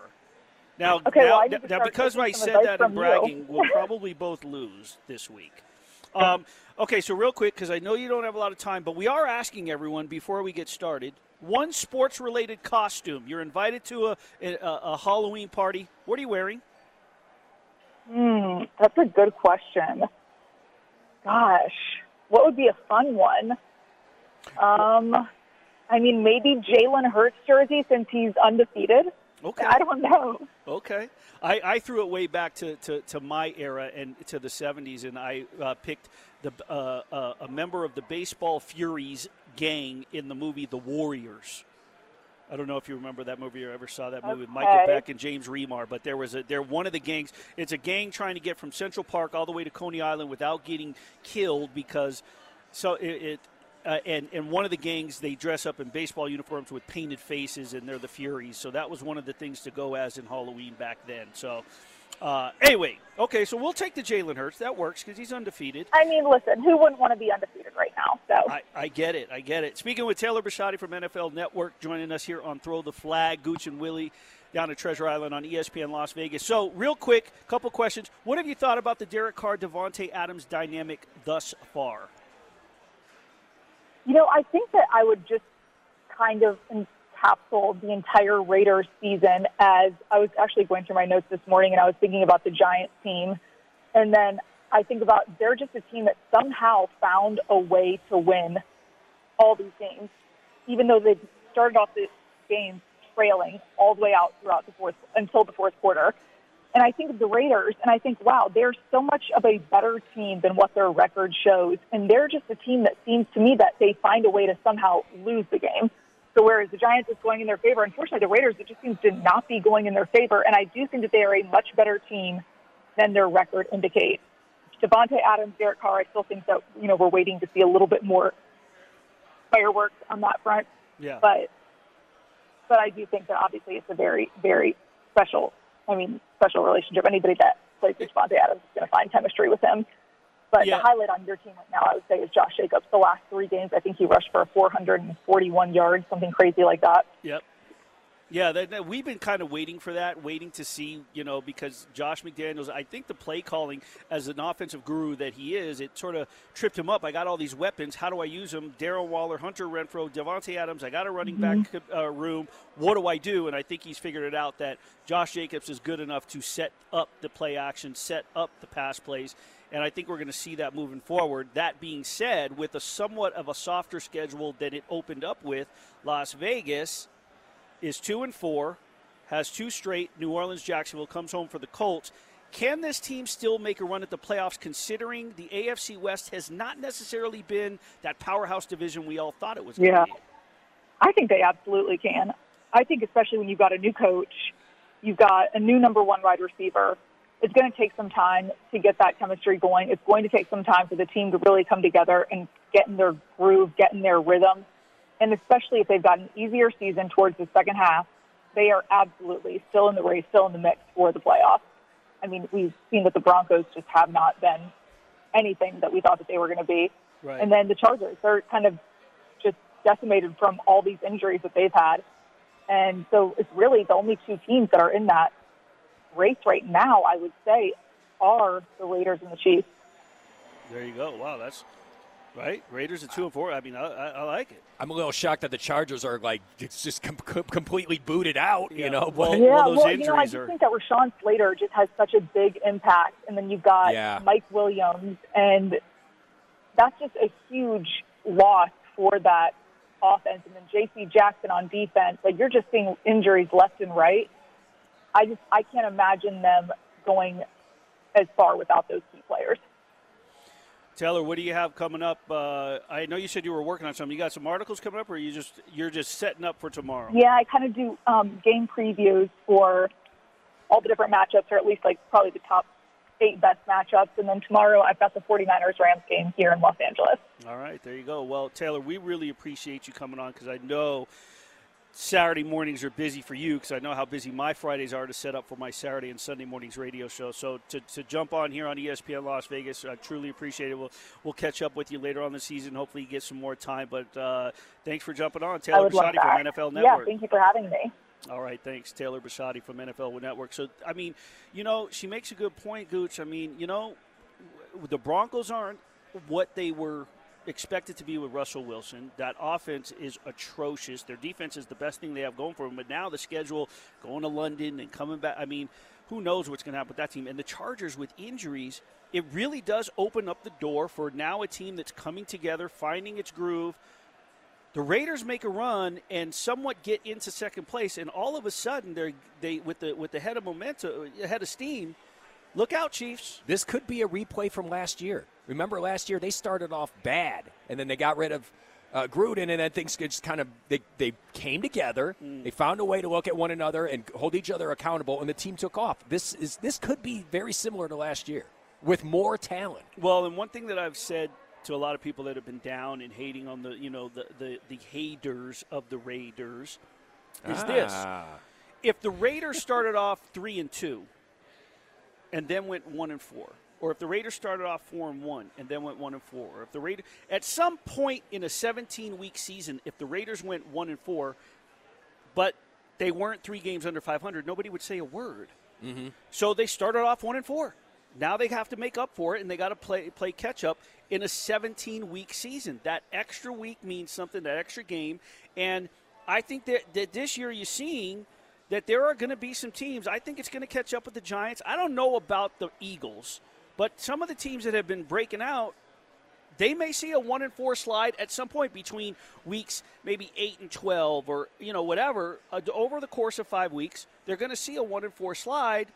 Now, Okay, now, well, now because I said that you. bragging, we'll probably both lose this week. Um, okay, so real quick, because I know you don't have a lot of time, but we are asking everyone before we get started one sports related costume. You're invited to a, a, a Halloween party. What are you wearing? Hmm, that's a good question. Gosh, what would be a fun one? Um, I mean, maybe Jalen Hurts jersey since he's undefeated. Okay. I don't know. Okay. I, I threw it way back to, to, to my era and to the 70s, and I uh, picked the uh, uh, a member of the Baseball Furies gang in the movie The Warriors. I don't know if you remember that movie or ever saw that movie with Michael Okay. Beck and James Remar, but there was a they're one of the gangs. It's a gang trying to get from Central Park all the way to Coney Island without getting killed because so it. it uh, and and one of the gangs they dress up in baseball uniforms with painted faces and they're the Furies. So that was one of the things to go as in Halloween back then. So uh, anyway, okay, so we'll take the Jalen Hurts. That works because he's undefeated. I mean, listen, who wouldn't want to be undefeated? So I, I get it. I get it. Speaking with Taylor Bisciotti from NFL Network, joining us here on Throw the Flag, Gooch and Willie down at Treasure Island on ESPN Las Vegas. So, real quick, couple questions. What have you thought about the Derek Carr Davante Adams dynamic thus far? You know, I think that I would just kind of encapsulate the entire Raiders season as I was actually going through my notes this morning and I was thinking about the Giants team. And then I think about they're just a team that somehow found a way to win all these games, even though they started off the games trailing all the way out throughout the fourth until the fourth quarter. And I think of the Raiders, and I think, wow, they're so much of a better team than what their record shows. And they're just a team that seems to me that they find a way to somehow lose the game. So whereas the Giants is going in their favor, unfortunately, the Raiders, it just seems to not be going in their favor. And I do think that they are a much better team than their record indicates. Davante Adams, Derek Carr, I still think that, you know, we're waiting to see a little bit more fireworks on that front. Yeah. But but I do think that obviously it's a very, very special, I mean, special relationship. Anybody that plays with Davante Adams is going to find chemistry with him. But Yeah. the highlight on your team right now, I would say, is Josh Jacobs. The last three games, I think he rushed for 441 yards, something crazy like that. Yep. Yeah, that, that- we've been kind of waiting for that, waiting to see, you know, because Josh McDaniels, I think the play calling as an offensive guru that he is, it sort of tripped him up. I got all these weapons. How do I use them? Darren Waller, Hunter Renfrow, Davante Adams. I got a running back uh, room. What do I do? And I think he's figured it out that Josh Jacobs is good enough to set up the play action, set up the pass plays. And I think we're going to see that moving forward. That being said, with a somewhat of a softer schedule than it opened up with, Las Vegas is two and four, has two straight. New Orleans, Jacksonville comes home for the Colts. Can this team still make a run at the playoffs, considering the AFC West has not necessarily been that powerhouse division we all thought it was? Yeah. be? I think they absolutely can. I think especially when you've got a new coach, you've got a new number one wide receiver. It's going to take some time to get that chemistry going. It's going to take some time for the team to really come together and get in their groove, get in their rhythm. And especially if they've got an easier season towards the second half, they are absolutely still in the race, still in the mix for the playoffs. I mean, we've seen that the Broncos just have not been anything that we thought that they were going to be. Right. And then the Chargers, they're kind of just decimated from all these injuries that they've had. And so it's really the only two teams that are in that race right now, I would say, are the Raiders and the Chiefs. There you go. Wow, that's Right, Raiders at two and four. I mean, I, I, I like it. I'm a little shocked that the Chargers are like it's just com- com- completely booted out. You know, well, yeah, well, those well, you know, I just are. think that Rashawn Slater just has such a big impact, and then you've got Yeah. Mike Williams, and that's just a huge loss for that offense. And then J.C. Jackson on defense, like you're just seeing injuries left and right. I just I can't imagine them going as far without those key players. Taylor, what do you have coming up? Uh, I know you said you were working on something. You got some articles coming up, or you just you're just setting up for tomorrow? Yeah, I kind of do um, game previews for all the different matchups, or at least like probably the top eight best matchups. And then tomorrow I've got the 49ers Rams game here in Los Angeles. All right, there you go. Well, Taylor, we really appreciate you coming on because I know Saturday mornings are busy for you because I know how busy my Fridays are to set up for my Saturday and Sunday mornings radio show. So to, to jump on here on ESPN Las Vegas, I truly appreciate it. We'll we'll catch up with you later on the season. Hopefully, you get some more time. But uh, thanks for jumping on, Taylor Bisciotti from NFL Network. Yeah, thank you for having me. All right, thanks, Taylor Bisciotti from NFL Network. So, I mean, you know, she makes a good point, Gooch. I mean, you know, the Broncos aren't what they were expected to be with Russell Wilson. That offense is atrocious. Their defense is the best thing they have going for them. But now the schedule, going to London and coming back. I mean, who knows what's going to happen with that team? And the Chargers with injuries, it really does open up the door for now a team that's coming together, finding its groove. The Raiders make a run and somewhat get into second place, and all of a sudden they're they with the with the head of momentum, uh, head of steam. Look out, Chiefs! This could be a replay from last year. Remember last year they started off bad, and then they got rid of uh, Gruden, and then things just kind of they, they came together. They found a way to look at one another and hold each other accountable, and the team took off. This is this could be very similar to last year with more talent. Well, and one thing that I've said to a lot of people that have been down and hating on the you know the the, the haters of the Raiders is this: Ah. if the Raiders started off three and two, and then went one and four, or if the Raiders started off four and one and then went one and four, or if the Raiders at some point in a 17 week season, if the Raiders went one and four, but they weren't three games under 500, nobody would say a word. Mm-hmm. So they started off one and four. Now they have to make up for it, and they got to play play catch up in a 17 week season. That extra week means something. That extra game, and I think that, that this year you're seeing that there are going to be some teams. I think it's going to catch up with the Giants. I don't know about the Eagles, but some of the teams that have been breaking out, they may see a one and four slide at some point between weeks maybe eight and twelve, or you know whatever. Uh, over the course of five weeks, they're going to see a one and four slide.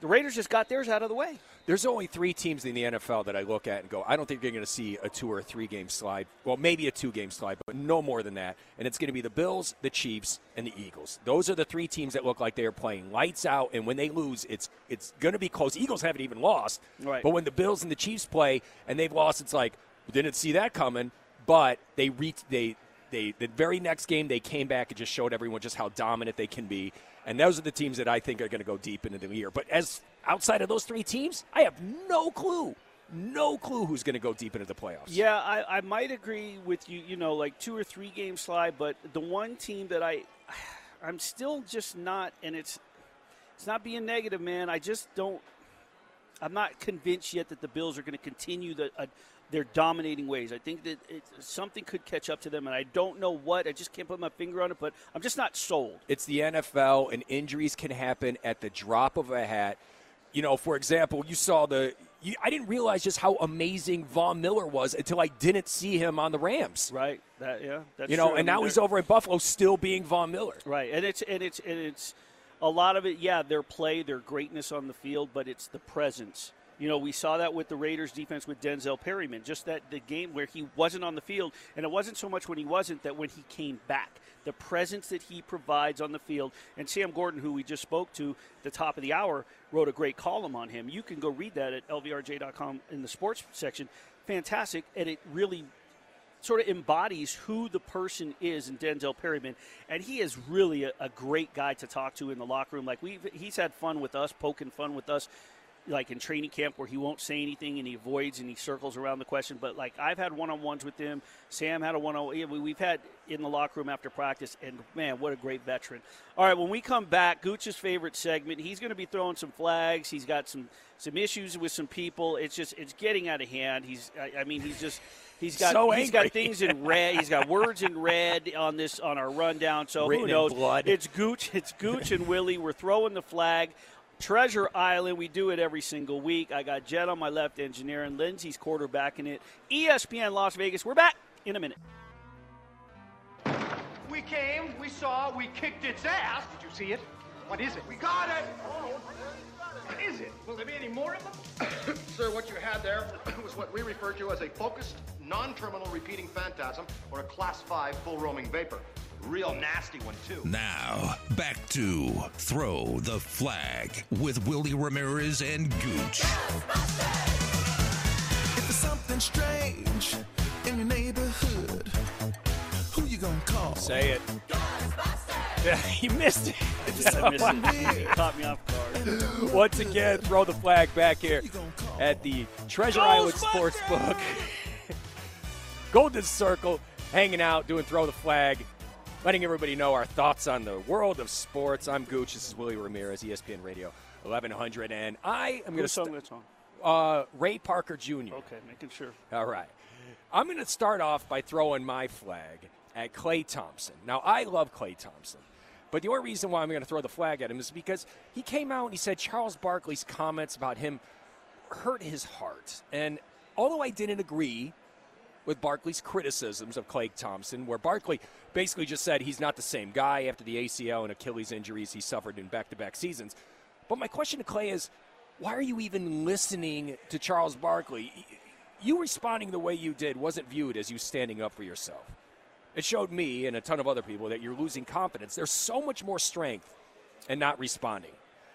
The Raiders just got theirs out of the way. There's only three teams in the NFL that I look at and go, I don't think you're going to see a two or a three game slide. Well, maybe a two game slide, but no more than that. And it's going to be the Bills, the Chiefs, and the Eagles. Those are the three teams that look like they are playing lights out. And when they lose, it's it's going to be close. Eagles haven't even lost. Right. But when the Bills and the Chiefs play and they've lost, it's like didn't see that coming. But they reached they they the very next game they came back and just showed everyone just how dominant they can be. And those are the teams that I think are going to go deep into the year. But as outside of those three teams, I have no clue, no clue who's going to go deep into the playoffs. Yeah, I, I might agree with you. You know, like two or three game slide, but the one team that I, I'm still just not, and it's, it's not being negative, man. I just don't. I'm not convinced yet that the Bills are going to continue the. Uh, their dominating ways. I think that it, something could catch up to them, and I don't know what. I just can't put my finger on it, but I'm just not sold. It's the NFL, and injuries can happen at the drop of a hat. You know, for example, you saw the. You, I didn't realize just how amazing Von Miller was until I didn't see him on the Rams. Right. That yeah. That's you know, true. I and mean, now he's over in Buffalo, still being Von Miller. Right, and it's and it's and it's a lot of it. Yeah, their play, their greatness on the field, but it's the presence. You know, we saw that with the Raiders defense with Denzel Perryman. Just that the game where he wasn't on the field, and it wasn't so much when he wasn't that when he came back, the presence that he provides on the field. And Sam Gordon, who we just spoke to the top of the hour, wrote a great column on him. You can go read that at lvrj.com in the sports section. Fantastic, and it really sort of embodies who the person is in Denzel Perryman, and he is really a, a great guy to talk to in the locker room. Like we, he's had fun with us, poking fun with us. Like in training camp where he won't say anything and he avoids and he circles around the question. But like I've had one on ones with him. Sam had a one on. We've had in the locker room after practice, and man, what a great veteran. All right, when we come back, Gooch's favorite segment. He's going to be throwing some flags. He's got some some issues with some people. It's just it's getting out of hand. He's I, I mean he's just. He's got So he's got things in red. He's got words in red on this on our rundown. So Written who knows? It's Gooch. It's Gooch and Willie. We're throwing the flag. Treasure Island. We do it every single week. I got Jet on my left, engineering. Lindsay's quarterbacking it. ESPN Las Vegas. We're back in a minute. We came, we saw, we kicked its ass. Did you see it? What is it? We got it. Oh. What is it? Will there be any more of them? Sir, what you had there was what we refer to as a focused, non-terminal repeating phantasm or a class 5 full roaming vapor. Real nasty one, too. Now, back to Throw the Flag with Willie Ramirez and Gooch. If there's something strange in your neighborhood, who you gonna call? Say it. Yeah, you missed it. I just said missed it. It caught me off guard. Once again, throw the flag back here at the Treasure Island Sportsbook. Golden Circle, hanging out, doing throw the flag, letting everybody know our thoughts on the world of sports. I'm Gooch. This is Willie Ramirez, ESPN Radio 1100, and I am going to Whose song that's on? uh, Ray Parker Jr. Okay, making sure. All right. I'm going to start off by throwing my flag at Klay Thompson. Now, I love Klay Thompson, but the only reason why I'm going to throw the flag at him is because he came out and he said Charles Barkley's comments about him hurt his heart. And although I didn't agree with Barkley's criticisms of Klay Thompson, where Barkley basically just said he's not the same guy after the ACL and Achilles injuries he suffered in back to back seasons. But my question to Klay is why are you even listening to Charles Barkley? You responding the way you did wasn't viewed as you standing up for yourself. It showed me and a ton of other people that you're losing confidence. There's so much more strength and not responding.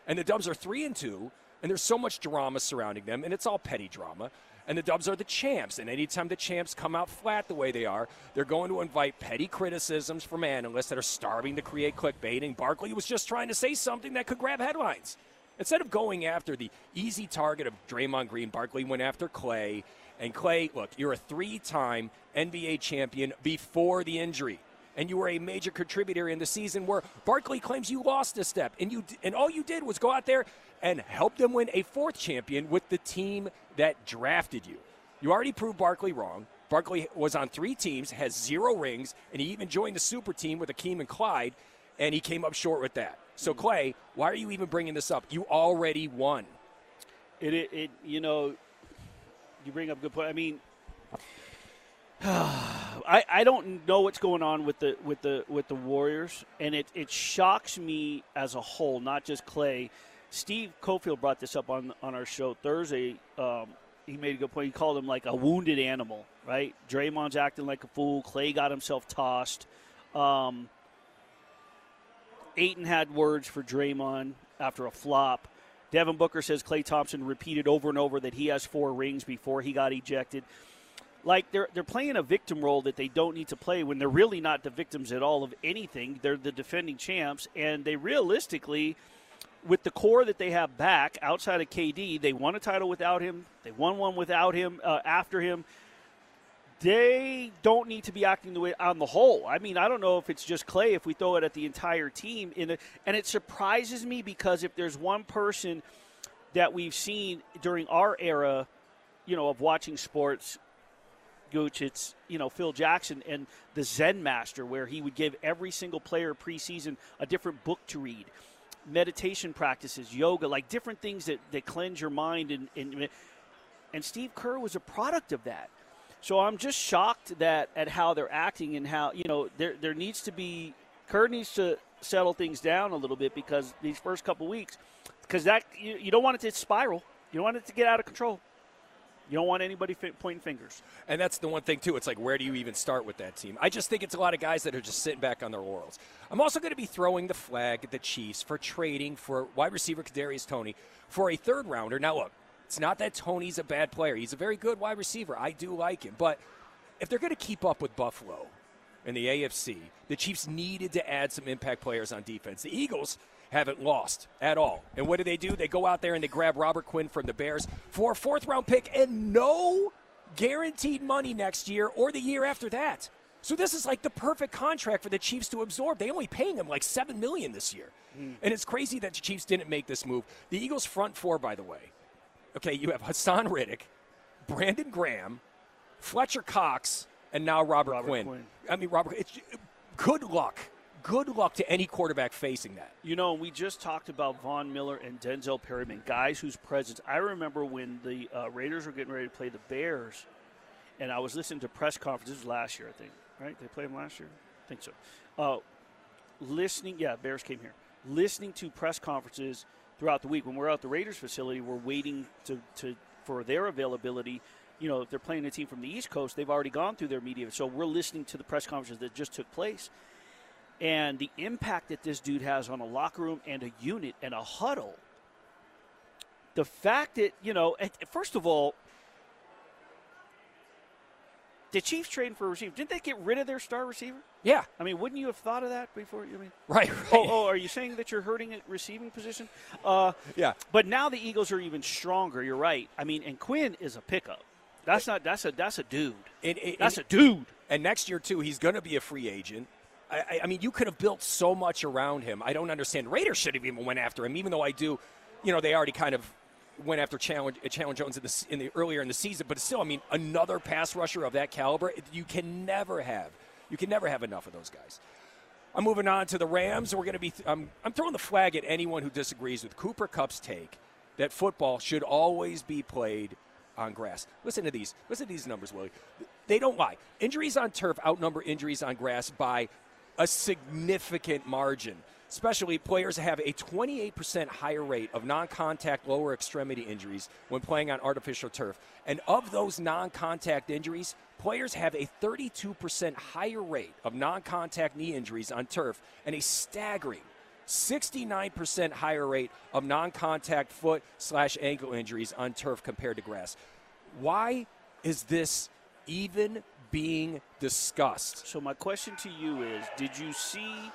And the Dubs are three and two, and there's so much drama surrounding them, and it's all petty drama. And the Dubs are the champs, and anytime the champs come out flat the way they are, they're going to invite petty criticisms from analysts that are starving to create clickbait. And Barkley was just trying to say something that could grab headlines. Instead of going after the easy target of Draymond Green, Barkley went after Klay. And Klay, look, you're a three time NBA champion before the injury. And you were a major contributor in the season where Barkley claims you lost a step. And, you, and all you did was go out there and help them win a fourth champion with the team that drafted you. You already proved Barkley wrong. Barkley was on three teams, has zero rings, and he even joined the super team with Akeem and Clyde, and he came up short with that. So, mm. Klay, why are you even bringing this up? You already won. It, it, it you know, you bring up a good point. I mean, I, I don't know what's going on with the with the with the Warriors, and it, it shocks me as a whole, not just Klay. Steve Cofield brought this up on on our show Thursday. Um, he made a good point. He called him like a wounded animal, right? Draymond's acting like a fool. Klay got himself tossed. Um, Ayton had words for Draymond after a flop. Devin Booker says Klay Thompson repeated over and over that he has four rings before he got ejected. Like they're they're playing a victim role that they don't need to play when they're really not the victims at all of anything. They're the defending champs, and they realistically, with the core that they have back outside of KD, they won a title without him. They won one without him uh, after him they don't need to be acting the way on the whole. I mean, I don't know if it's just Klay if we throw it at the entire team in the, and it surprises me because if there's one person that we've seen during our era, you know, of watching sports, Gooch, it's you know Phil Jackson and the Zen Master, where he would give every single player preseason a different book to read, meditation practices, yoga, like different things that, that cleanse your mind, and, and and Steve Kerr was a product of that. So I'm just shocked that at how they're acting and how you know there there needs to be Kerr needs to settle things down a little bit because these first couple weeks because that you, you don't want it to spiral. You don't want it to get out of control. You don't want anybody pointing fingers. And that's the one thing, too. It's like, where do you even start with that team? I just think it's a lot of guys that are just sitting back on their laurels. I'm also going to be throwing the flag at the Chiefs for trading for wide receiver Kadarius Toney for a third rounder. Now, look, it's not that Toney's a bad player. He's a very good wide receiver. I do like him. But if they're going to keep up with Buffalo, in the AFC. The Chiefs needed to add some impact players on defense. The Eagles haven't lost at all. And what do they do? They go out there and they grab Robert Quinn from the Bears for a fourth round pick and no guaranteed money next year or the year after that. So this is like the perfect contract for the Chiefs to absorb. They only paying him like seven million this year, hmm. and it's crazy that the Chiefs didn't make this move. The Eagles' front four, by the way, okay, you have Haason Reddick, Brandon Graham, Fletcher Cox, and now Robert, Robert Quinn. Quinn. I mean, Robert. It's, good luck. Good luck to any quarterback facing that. You know, we just talked about Von Miller and Denzel Perryman, guys whose presence. I remember when the uh, Raiders were getting ready to play the Bears, and I was listening to press conferences last year, I think. Right? They played them last year? I think so. Uh, listening, yeah, Bears came here. Listening to press conferences throughout the week. When we're at the Raiders facility, we're waiting to, to for their availability. You know, if they're playing a team from the East Coast, they've already gone through their media. So we're listening to the press conferences that just took place. And the impact that this dude has on a locker room and a unit and a huddle. The fact that, you know, first of all, the Chiefs trading for a receiver. Didn't they get rid of their star receiver? Yeah. I mean, wouldn't you have thought of that before? I mean, Right, Oh, oh, are you saying that you're hurting at receiving position? Uh, Yeah. But now the Eagles are even stronger. You're right. I mean, and Quinn is a pickup. That's not. That's a. That's a dude. And- and- that's and- a dude. And next year too, he's going to be a free agent. I, I- mean, you could have built so much around him. I don't understand. Raiders should have even went after him, even though I do. You know, they already kind of went after Chandler, uh, Chandler Jones in the, in the earlier in the season, but still, I mean, another pass rusher of that caliber, you can never have. You can never have enough of those guys. I'm moving on to the Rams. We're going to be. I'm, I'm throwing the flag at anyone who disagrees with Cooper Kupp's take that football should always be played on grass. Listen to these. Listen to these numbers, Willie. They don't lie. Injuries on turf outnumber injuries on grass by a significant margin. Especially players have a 28% higher rate of non contact lower extremity injuries when playing on artificial turf. And of those non contact injuries, players have a 32% higher rate of non contact knee injuries on turf and a staggering 69% higher rate of non contact foot slash ankle injuries on turf compared to grass. Why is this even being discussed? So my question to you is: Did you see?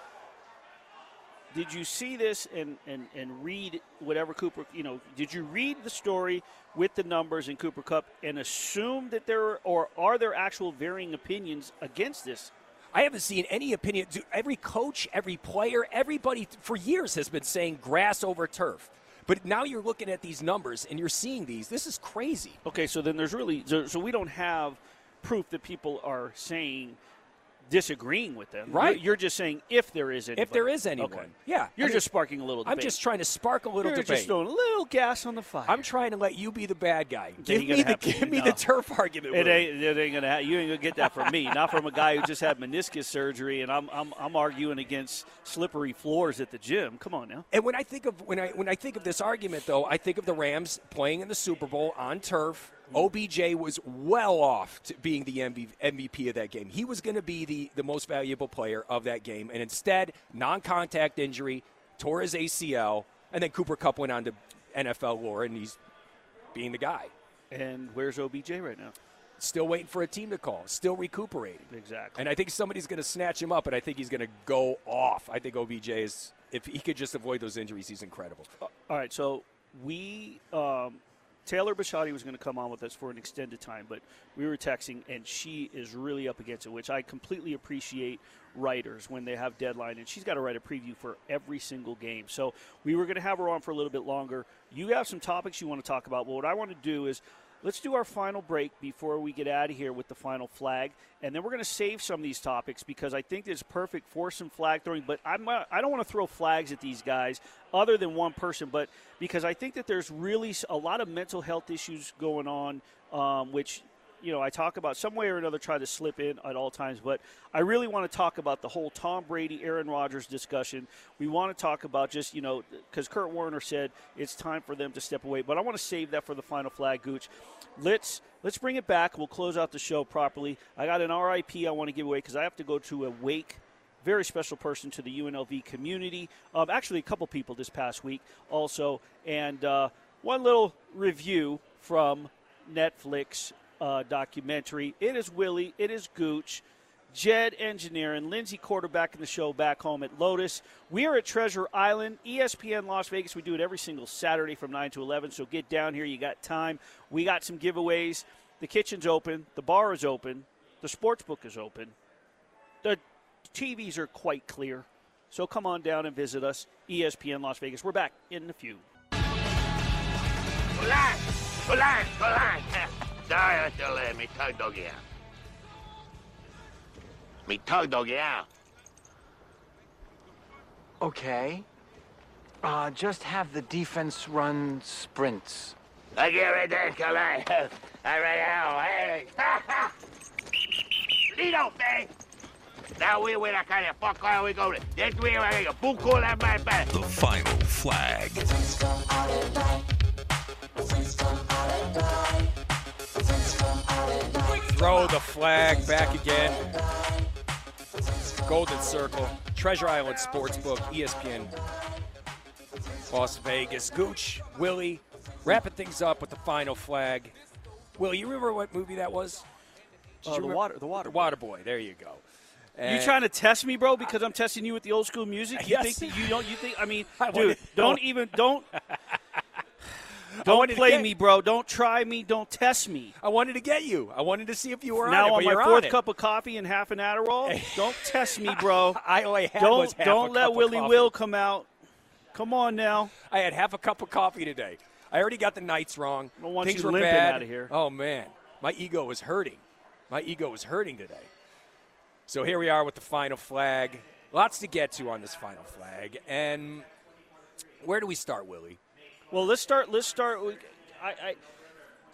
Did you see this and, and, and read whatever Cooper? You know, did you read the story with the numbers in Cooper Kupp and assume that there are, or are there actual varying opinions against this? I haven't seen any opinion. Dude, every coach, every player, everybody for years has been saying grass over turf. But now you're looking at these numbers and you're seeing these. This is crazy. Okay, so then there's really so, so we don't have proof that people are saying disagreeing with them. Right. You're, you're just saying if there is anybody. If there is anyone. Okay. Yeah. You're I mean, just sparking a little I'm just trying to spark a little You're debate. just throwing a little gas on the fire. I'm trying to let you be the bad guy. Give me the give me no. the turf argument. It ain't, it ain't gonna. Ha- you ain't gonna get that from me. Not from a guy who just had meniscus surgery, and I'm, I'm I'm arguing against slippery floors at the gym. Come on now. And when I think of when I when I think of this argument, though, I think of the Rams playing in the Super Bowl on turf. OBJ was well off to being the MVP of that game. He was going to be the, the most valuable player of that game, and instead, non-contact injury, tore his ACL, and then Cooper Kupp went on to NFL lore, and he's being the guy. And where's OBJ right now? Still waiting for a team to call. Still recuperating. Exactly. And I think somebody's going to snatch him up, and I think he's going to go off. I think OBJ is, if he could just avoid those injuries, he's incredible. All right, so we um, Taylor Bisciotti was going to come on with us for an extended time, but we were texting, and she is really up against it, which I completely appreciate writers when they have deadline, and she's got to write a preview for every single game. So we were going to have her on for a little bit longer. You have some topics you want to talk about. Well, what I want to do is let's do our final break before we get out of here with the final flag, and then we're going to save some of these topics because I think it's perfect for some flag throwing. But I'm I don't want to throw flags at these guys other than one person, but because I think that there's really a lot of mental health issues going on, um, which you know, I talk about some way or another, try to slip in at all times, but I really want to talk about the whole Tom Brady, Aaron Rodgers discussion. We want to talk about just, you know, because Kurt Warner said it's time for them to step away, but I want to save that for the final flag, Gooch. Let's let's bring it back. We'll close out the show properly. I got an RIP I want to give away because I have to go to a wake very special person to the UNLV community. Um, actually, a couple people this past week also, and uh, one little review from Netflix uh, documentary. It is Willie. It is Gooch. Jed Engineering, Lindsay Quarterback in the show back home at Lotus. We are at Treasure Island, ESPN Las Vegas. We do it every single Saturday from 9 to 11, so get down here. You got time. We got some giveaways. The kitchen's open, the bar is open, the sports book is open. The TVs are quite clear. So come on down and visit us, ESPN Las Vegas. We're back in a few. Hola, hola, hola. Sorry, Tilly, me tug dog out. Me tug dog out. Okay. Uh, just have the defense run sprints. I get right there, Colin. All right, now, hey. Lido, man. Now we win a kind of fuck all we go to. This way, I got a book call at my back. The final flag. Throw the flag back again. Golden Circle, Treasure Island Sportsbook, ESPN, Las Vegas. Gooch, Willie, wrapping things up with the final flag. Will, you remember what movie that was? Uh, the water, the water, Water Boy. There you go. you And- trying to test me, bro? Because I'm testing you with the old school music. You Yes. think that you don't? You think? I mean, I dude, don't even don't don't play get- me, bro. Don't try me. Don't test me. I wanted to get you. I wanted to see if you were on now it, on my fourth on cup of coffee and half an Adderall. don't test me, bro. I only had don't was half don't let Willie. Will come out. Come on now. I had half a cup of coffee today. I already got the nights wrong. I want Things you were bad. outta here. Oh man, my ego was hurting. My ego was hurting today. So here we are with the final flag. Lots to get to on this final flag. And where do we start, Willie? Well, let's start. Let's start. I, I,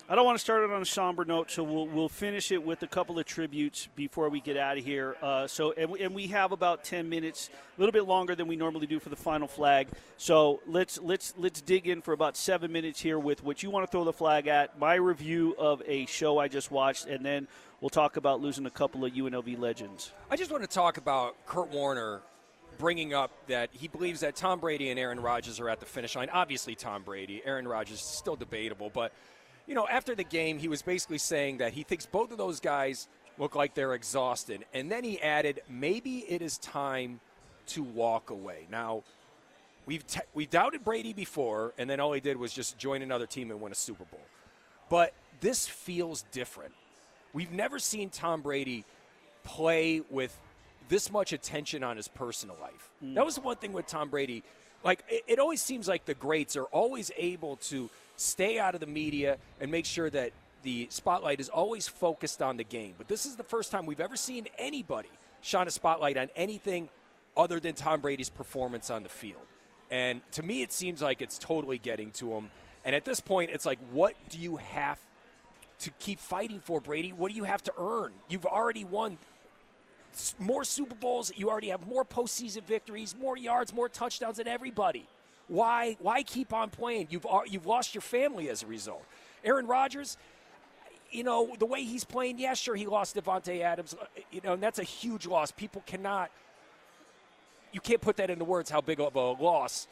I don't want to start it on a somber note, so we'll we'll finish it with a couple of tributes before we get out of here. Uh, so, and we, and we have about ten minutes, a little bit longer than we normally do for the final flag. So let's let's let's dig in for about seven minutes here with what you want to throw the flag at. My review of a show I just watched, and then we'll talk about losing a couple of UNLV legends. I just want to talk about Kurt Warner bringing up that he believes that Tom Brady and Aaron Rodgers are at the finish line. Obviously, Tom Brady, Aaron Rodgers is still debatable, but you know, after the game, he was basically saying that he thinks both of those guys look like they're exhausted, and then he added, maybe it is time to walk away. Now, we've we doubted Brady before, and then all he did was just join another team and win a Super Bowl. But this feels different. We've never seen Tom Brady play with this much attention on his personal life. Mm. That was the one thing with Tom Brady. Like it, it always seems like the greats are always able to stay out of the media and make sure that the spotlight is always focused on the game. But this is the first time we've ever seen anybody shine a spotlight on anything other than Tom Brady's performance on the field. And to me, it seems like it's totally getting to him. And at this point, it's like, what do you have to keep fighting for, Brady? What do you have to earn? You've already won more Super Bowls. You already have more postseason victories, more yards, more touchdowns than everybody. Why? Why keep on playing? You've al- you've lost your family as a result. Aaron Rodgers, you know the way he's playing. Yeah, sure, he lost Davante Adams. uh, You know, and that's a huge loss. People cannot. You can't put that into words how big of a loss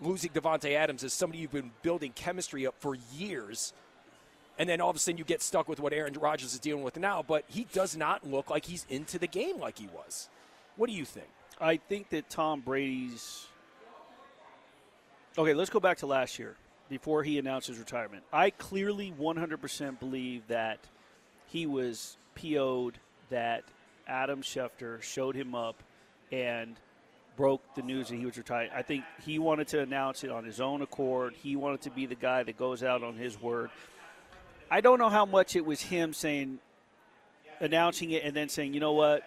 losing Davante Adams is. Somebody you've been building chemistry up for years and then all of a sudden you get stuck with what Aaron Rodgers is dealing with now. But he does not look like he's into the game like he was. What do you think? I think that Tom Brady's. Okay, let's go back to last year before he announced his retirement. I clearly 100% believe that he was PO'd, that Adam Schefter showed him up and broke the news that he was retired. I think he wanted to announce it on his own accord. He wanted to be the guy that goes out on his word. I don't know how much it was him saying, announcing it and then saying, you know what,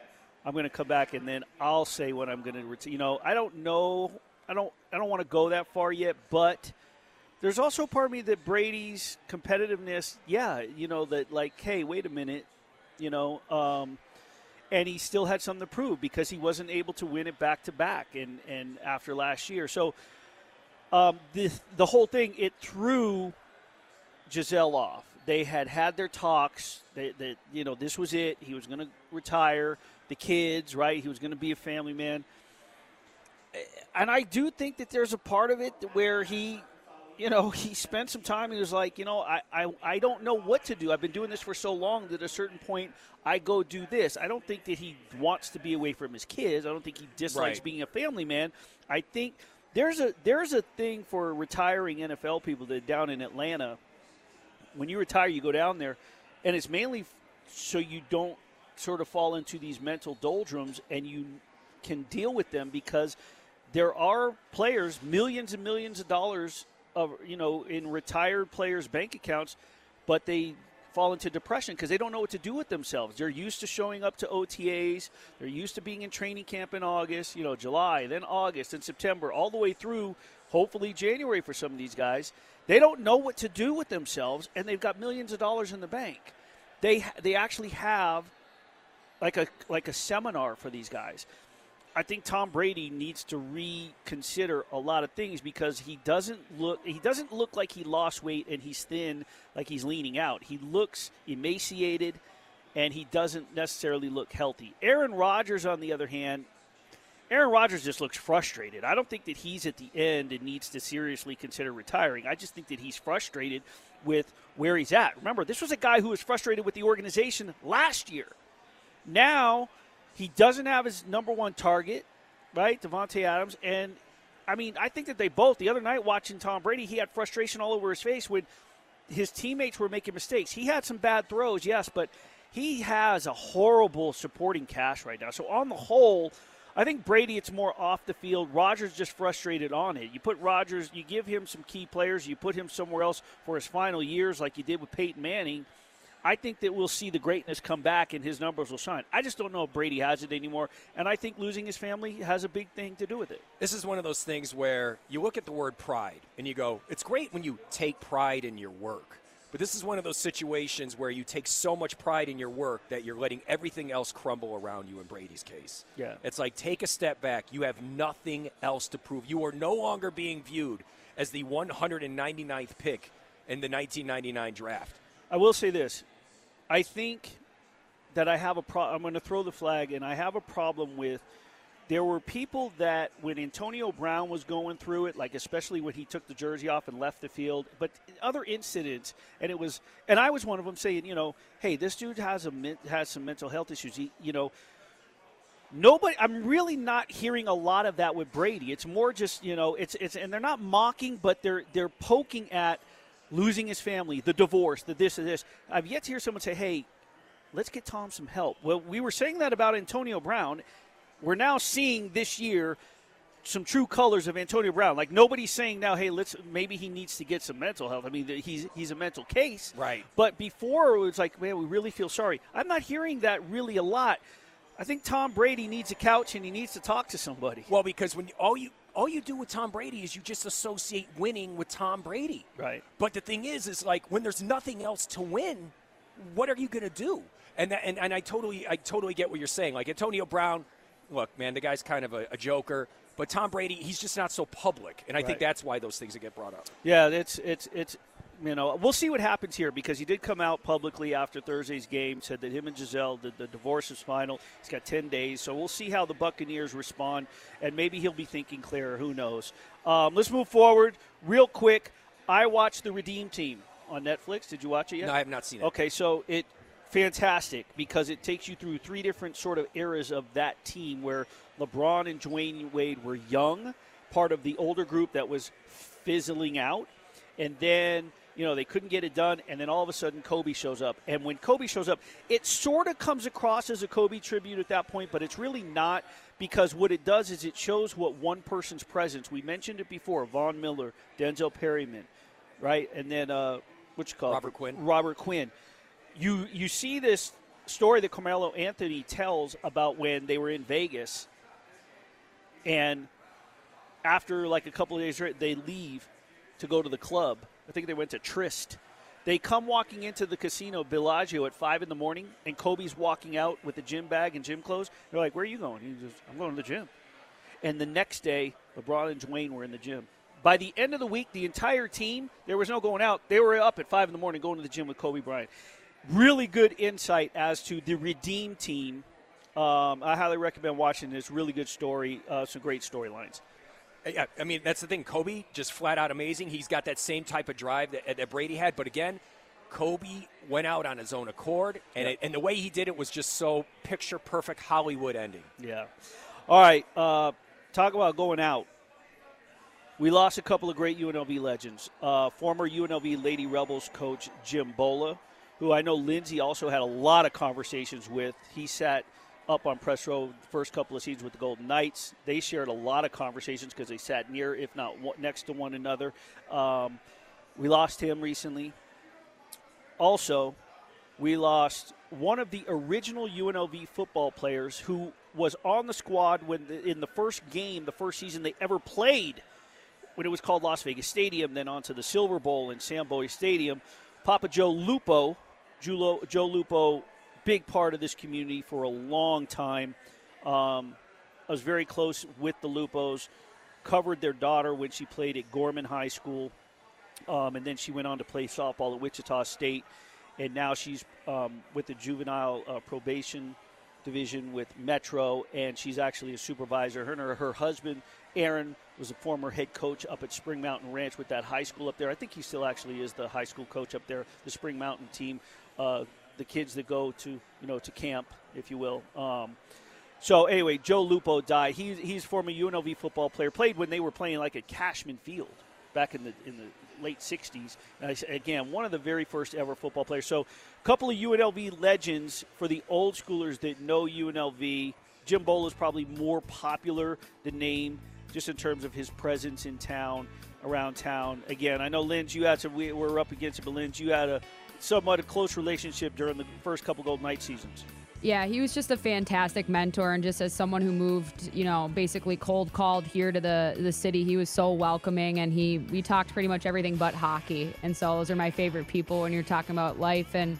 I'm going to come back and then I'll say what I'm going to retire. You know, I don't know. I don't. I don't want to go that far yet, but there's also part of me that Brady's competitiveness. Yeah, you know that like, hey, wait a minute, you know, um, and he still had something to prove because he wasn't able to win it back to back and and after last year. So um, the the whole thing it threw Gisele off. They had had their talks. That that you know this was it. He was going to retire. The kids, right? He was going to be a family man. And I do think that there's a part of it where he you know, he spent some time he was like, you know, I, I, I don't know what to do. I've been doing this for so long that at a certain point I go do this. I don't think that he wants to be away from his kids. I don't think he dislikes Right. being a family man. I think there's a there's a thing for retiring NFL people that down in Atlanta. When you retire, you go down there, and it's mainly so you don't sort of fall into these mental doldrums and you can deal with them because there are players, millions and millions of dollars of you know in retired players' bank accounts, but they fall into depression because they don't know what to do with themselves. They're used to showing up to OTAs. They're used to being in training camp in August, you know, July, then August, and September, all the way through hopefully January for some of these guys. They don't know what to do with themselves, and they've got millions of dollars in the bank. They they actually have like a like a seminar for these guys. I think Tom Brady needs to reconsider a lot of things because he doesn't look he doesn't look like he lost weight and he's thin like he's leaning out. He looks emaciated and he doesn't necessarily look healthy. Aaron Rodgers on the other hand, Aaron Rodgers just looks frustrated. I don't think that he's at the end and needs to seriously consider retiring. I just think that he's frustrated with where he's at. Remember, this was a guy who was frustrated with the organization last year. Now he doesn't have his number one target, right, Davante Adams, and I mean, I think that they both. The other night, watching Tom Brady, he had frustration all over his face when his teammates were making mistakes. He had some bad throws, yes, but he has a horrible supporting cast right now. So on the whole, I think Brady, it's more off the field. Rodgers just frustrated on it. You put Rodgers, you give him some key players, you put him somewhere else for his final years, like you did with Peyton Manning. I think that we'll see the greatness come back and his numbers will shine. I just don't know if Brady has it anymore, and I think losing his family has a big thing to do with it. This is one of those things where you look at the word pride and you go, it's great when you take pride in your work. But this is one of those situations where you take so much pride in your work that you're letting everything else crumble around you in Brady's case. Yeah. It's like take a step back. You have nothing else to prove. You are no longer being viewed as the 199th pick in the 1999 draft. I will say this. I think that I have a pro- I'm going to throw the flag, and I have a problem with. There were people that when Antonio Brown was going through it, like especially when he took the jersey off and left the field, but other incidents, and it was, and I was one of them saying, you know, hey, this dude has a has some mental health issues. He, you know, nobody i'm really not hearing a lot of that with brady. It's more just you know it's it's and they're not mocking but they're they're poking at losing his family the divorce the this and this. I've yet to hear someone say hey let's get tom some help. Well we were saying that about antonio brown we're now seeing this year some true colors of Antonio Brown. Like nobody's saying now, hey, let's maybe he needs to get some mental health. I mean, he's he's a mental case, right? But before it was like, man, we really feel sorry. I'm not hearing that really a lot. I think Tom Brady needs a couch and he needs to talk to somebody. Well, because when all you all you do with Tom Brady is you just associate winning with Tom Brady. Right. But the thing is, is like when there's nothing else to win, what are you going to do? And, that, and and I totally I totally get what you're saying. Like Antonio Brown, look, man, the guy's kind of a, a joker. But Tom Brady, he's just not so public, and I Right. think that's why those things get brought up. Yeah, it's it's it's you know we'll see what happens here because he did come out publicly after Thursday's game said that him and Gisele the, the divorce is final. He's got ten days, so we'll see how the Buccaneers respond, and maybe he'll be thinking clearer. Who knows? Um, let's move forward real quick. I watched the Redeem Team on Netflix. Did you watch it yet? No, I have not seen it. Okay, so it fantastic because it takes you through three different sort of eras of that team where LeBron and Dwyane Wade were young, part of the older group that was fizzling out, and then you know they couldn't get it done, and then all of a sudden Kobe shows up, and when Kobe shows up, it sort of comes across as a Kobe tribute at that point, but it's really not because what it does is it shows what one person's presence. We mentioned it before: Von Miller, Denzel Perryman, right, and then uh, what you call it? Quinn. Robert Quinn. You you see this story that Carmelo Anthony tells about when they were in Vegas, and after like a couple of days, they leave to go to the club. I think they went to Tryst. They come walking into the casino Bellagio at five in the morning, and Kobe's walking out with a gym bag and gym clothes. They're like, "Where are you going?" He goes, "I'm going to the gym." And the next day, LeBron and Dwyane were in the gym. By the end of the week, the entire team, there was no going out. They were up at 5 in the morning going to the gym with Kobe Bryant. Really good insight as to the Redeem team. Um, I highly recommend watching this. Really good story, uh, some great storylines. Yeah, I mean that's the thing. Kobe just flat out amazing. He's got that same type of drive that, that Brady had, but again, Kobe went out on his own accord, and Yeah. it, and the way he did it was just so picture perfect Hollywood ending. Yeah. All right. Uh, talk about going out. We lost a couple of great UNLV legends. Uh, former UNLV Lady Rebels coach Jim Bolla, who I know Lindsay also had a lot of conversations with. He sat up on press row the first couple of seasons with the Golden Knights. They shared a lot of conversations because they sat near, if not next to one another. Um, we lost him recently. Also, we lost one of the original UNLV football players who was on the squad when the, in the first game, the first season they ever played, when it was called Las Vegas Stadium, then onto the Silver Bowl in Sam Boyd Stadium. Papa Joe Lupo, Joe Lupo, big part of this community for a long time. Um, I was very close with the Lupos. Covered their daughter when she played at Gorman High School, um, and then she went on to play softball at Wichita State, and now she's um, with the juvenile uh, probation division with Metro, and she's actually a supervisor. Her and her, her husband, Aaron, was a former head coach up at Spring Mountain Ranch with that high school up there. I think he still actually is the high school coach up there, the Spring Mountain team. Uh, the kids that go to you know to camp, if you will. Um, so anyway, Joe Lupo died. He, he's former UNLV football player. Played when they were playing like at Cashman Field back in the in the late '60s. And again, one of the very first ever football players. So, a couple of UNLV legends for the old schoolers that know UNLV. Jim Bolla is probably more popular the name just in terms of his presence in town, around town. Again, I know Linz, you had some. We were up against it, but Linz, you had a somewhat a close relationship during the first couple Golden Knight seasons. Yeah, he was just a fantastic mentor, and just as someone who moved, you know, basically cold called here to the the city, he was so welcoming, and he we talked pretty much everything but hockey, and so those are my favorite people when you're talking about life and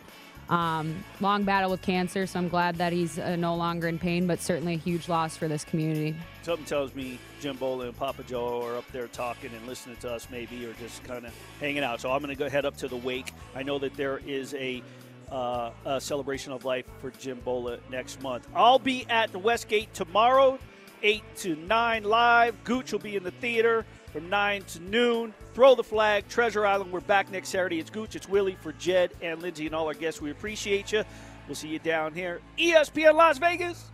um, long battle with cancer. So I'm glad that he's uh, no longer in pain, but certainly a huge loss for this community. Something tells me Jim Bolla and Papa Joe are up there talking and listening to us, maybe, or just kind of hanging out. So I'm going to go head up to the wake. I know that there is a, uh, a celebration of life for Jim Bolla next month. I'll be at the Westgate tomorrow, 8 to 9 live. Gooch will be in the theater from 9 to noon. Throw the flag, Treasure Island. We're back next Saturday. It's Gooch, it's Willie for Jed and Lindsay and all our guests. We appreciate you. We'll see you down here. ESPN Las Vegas.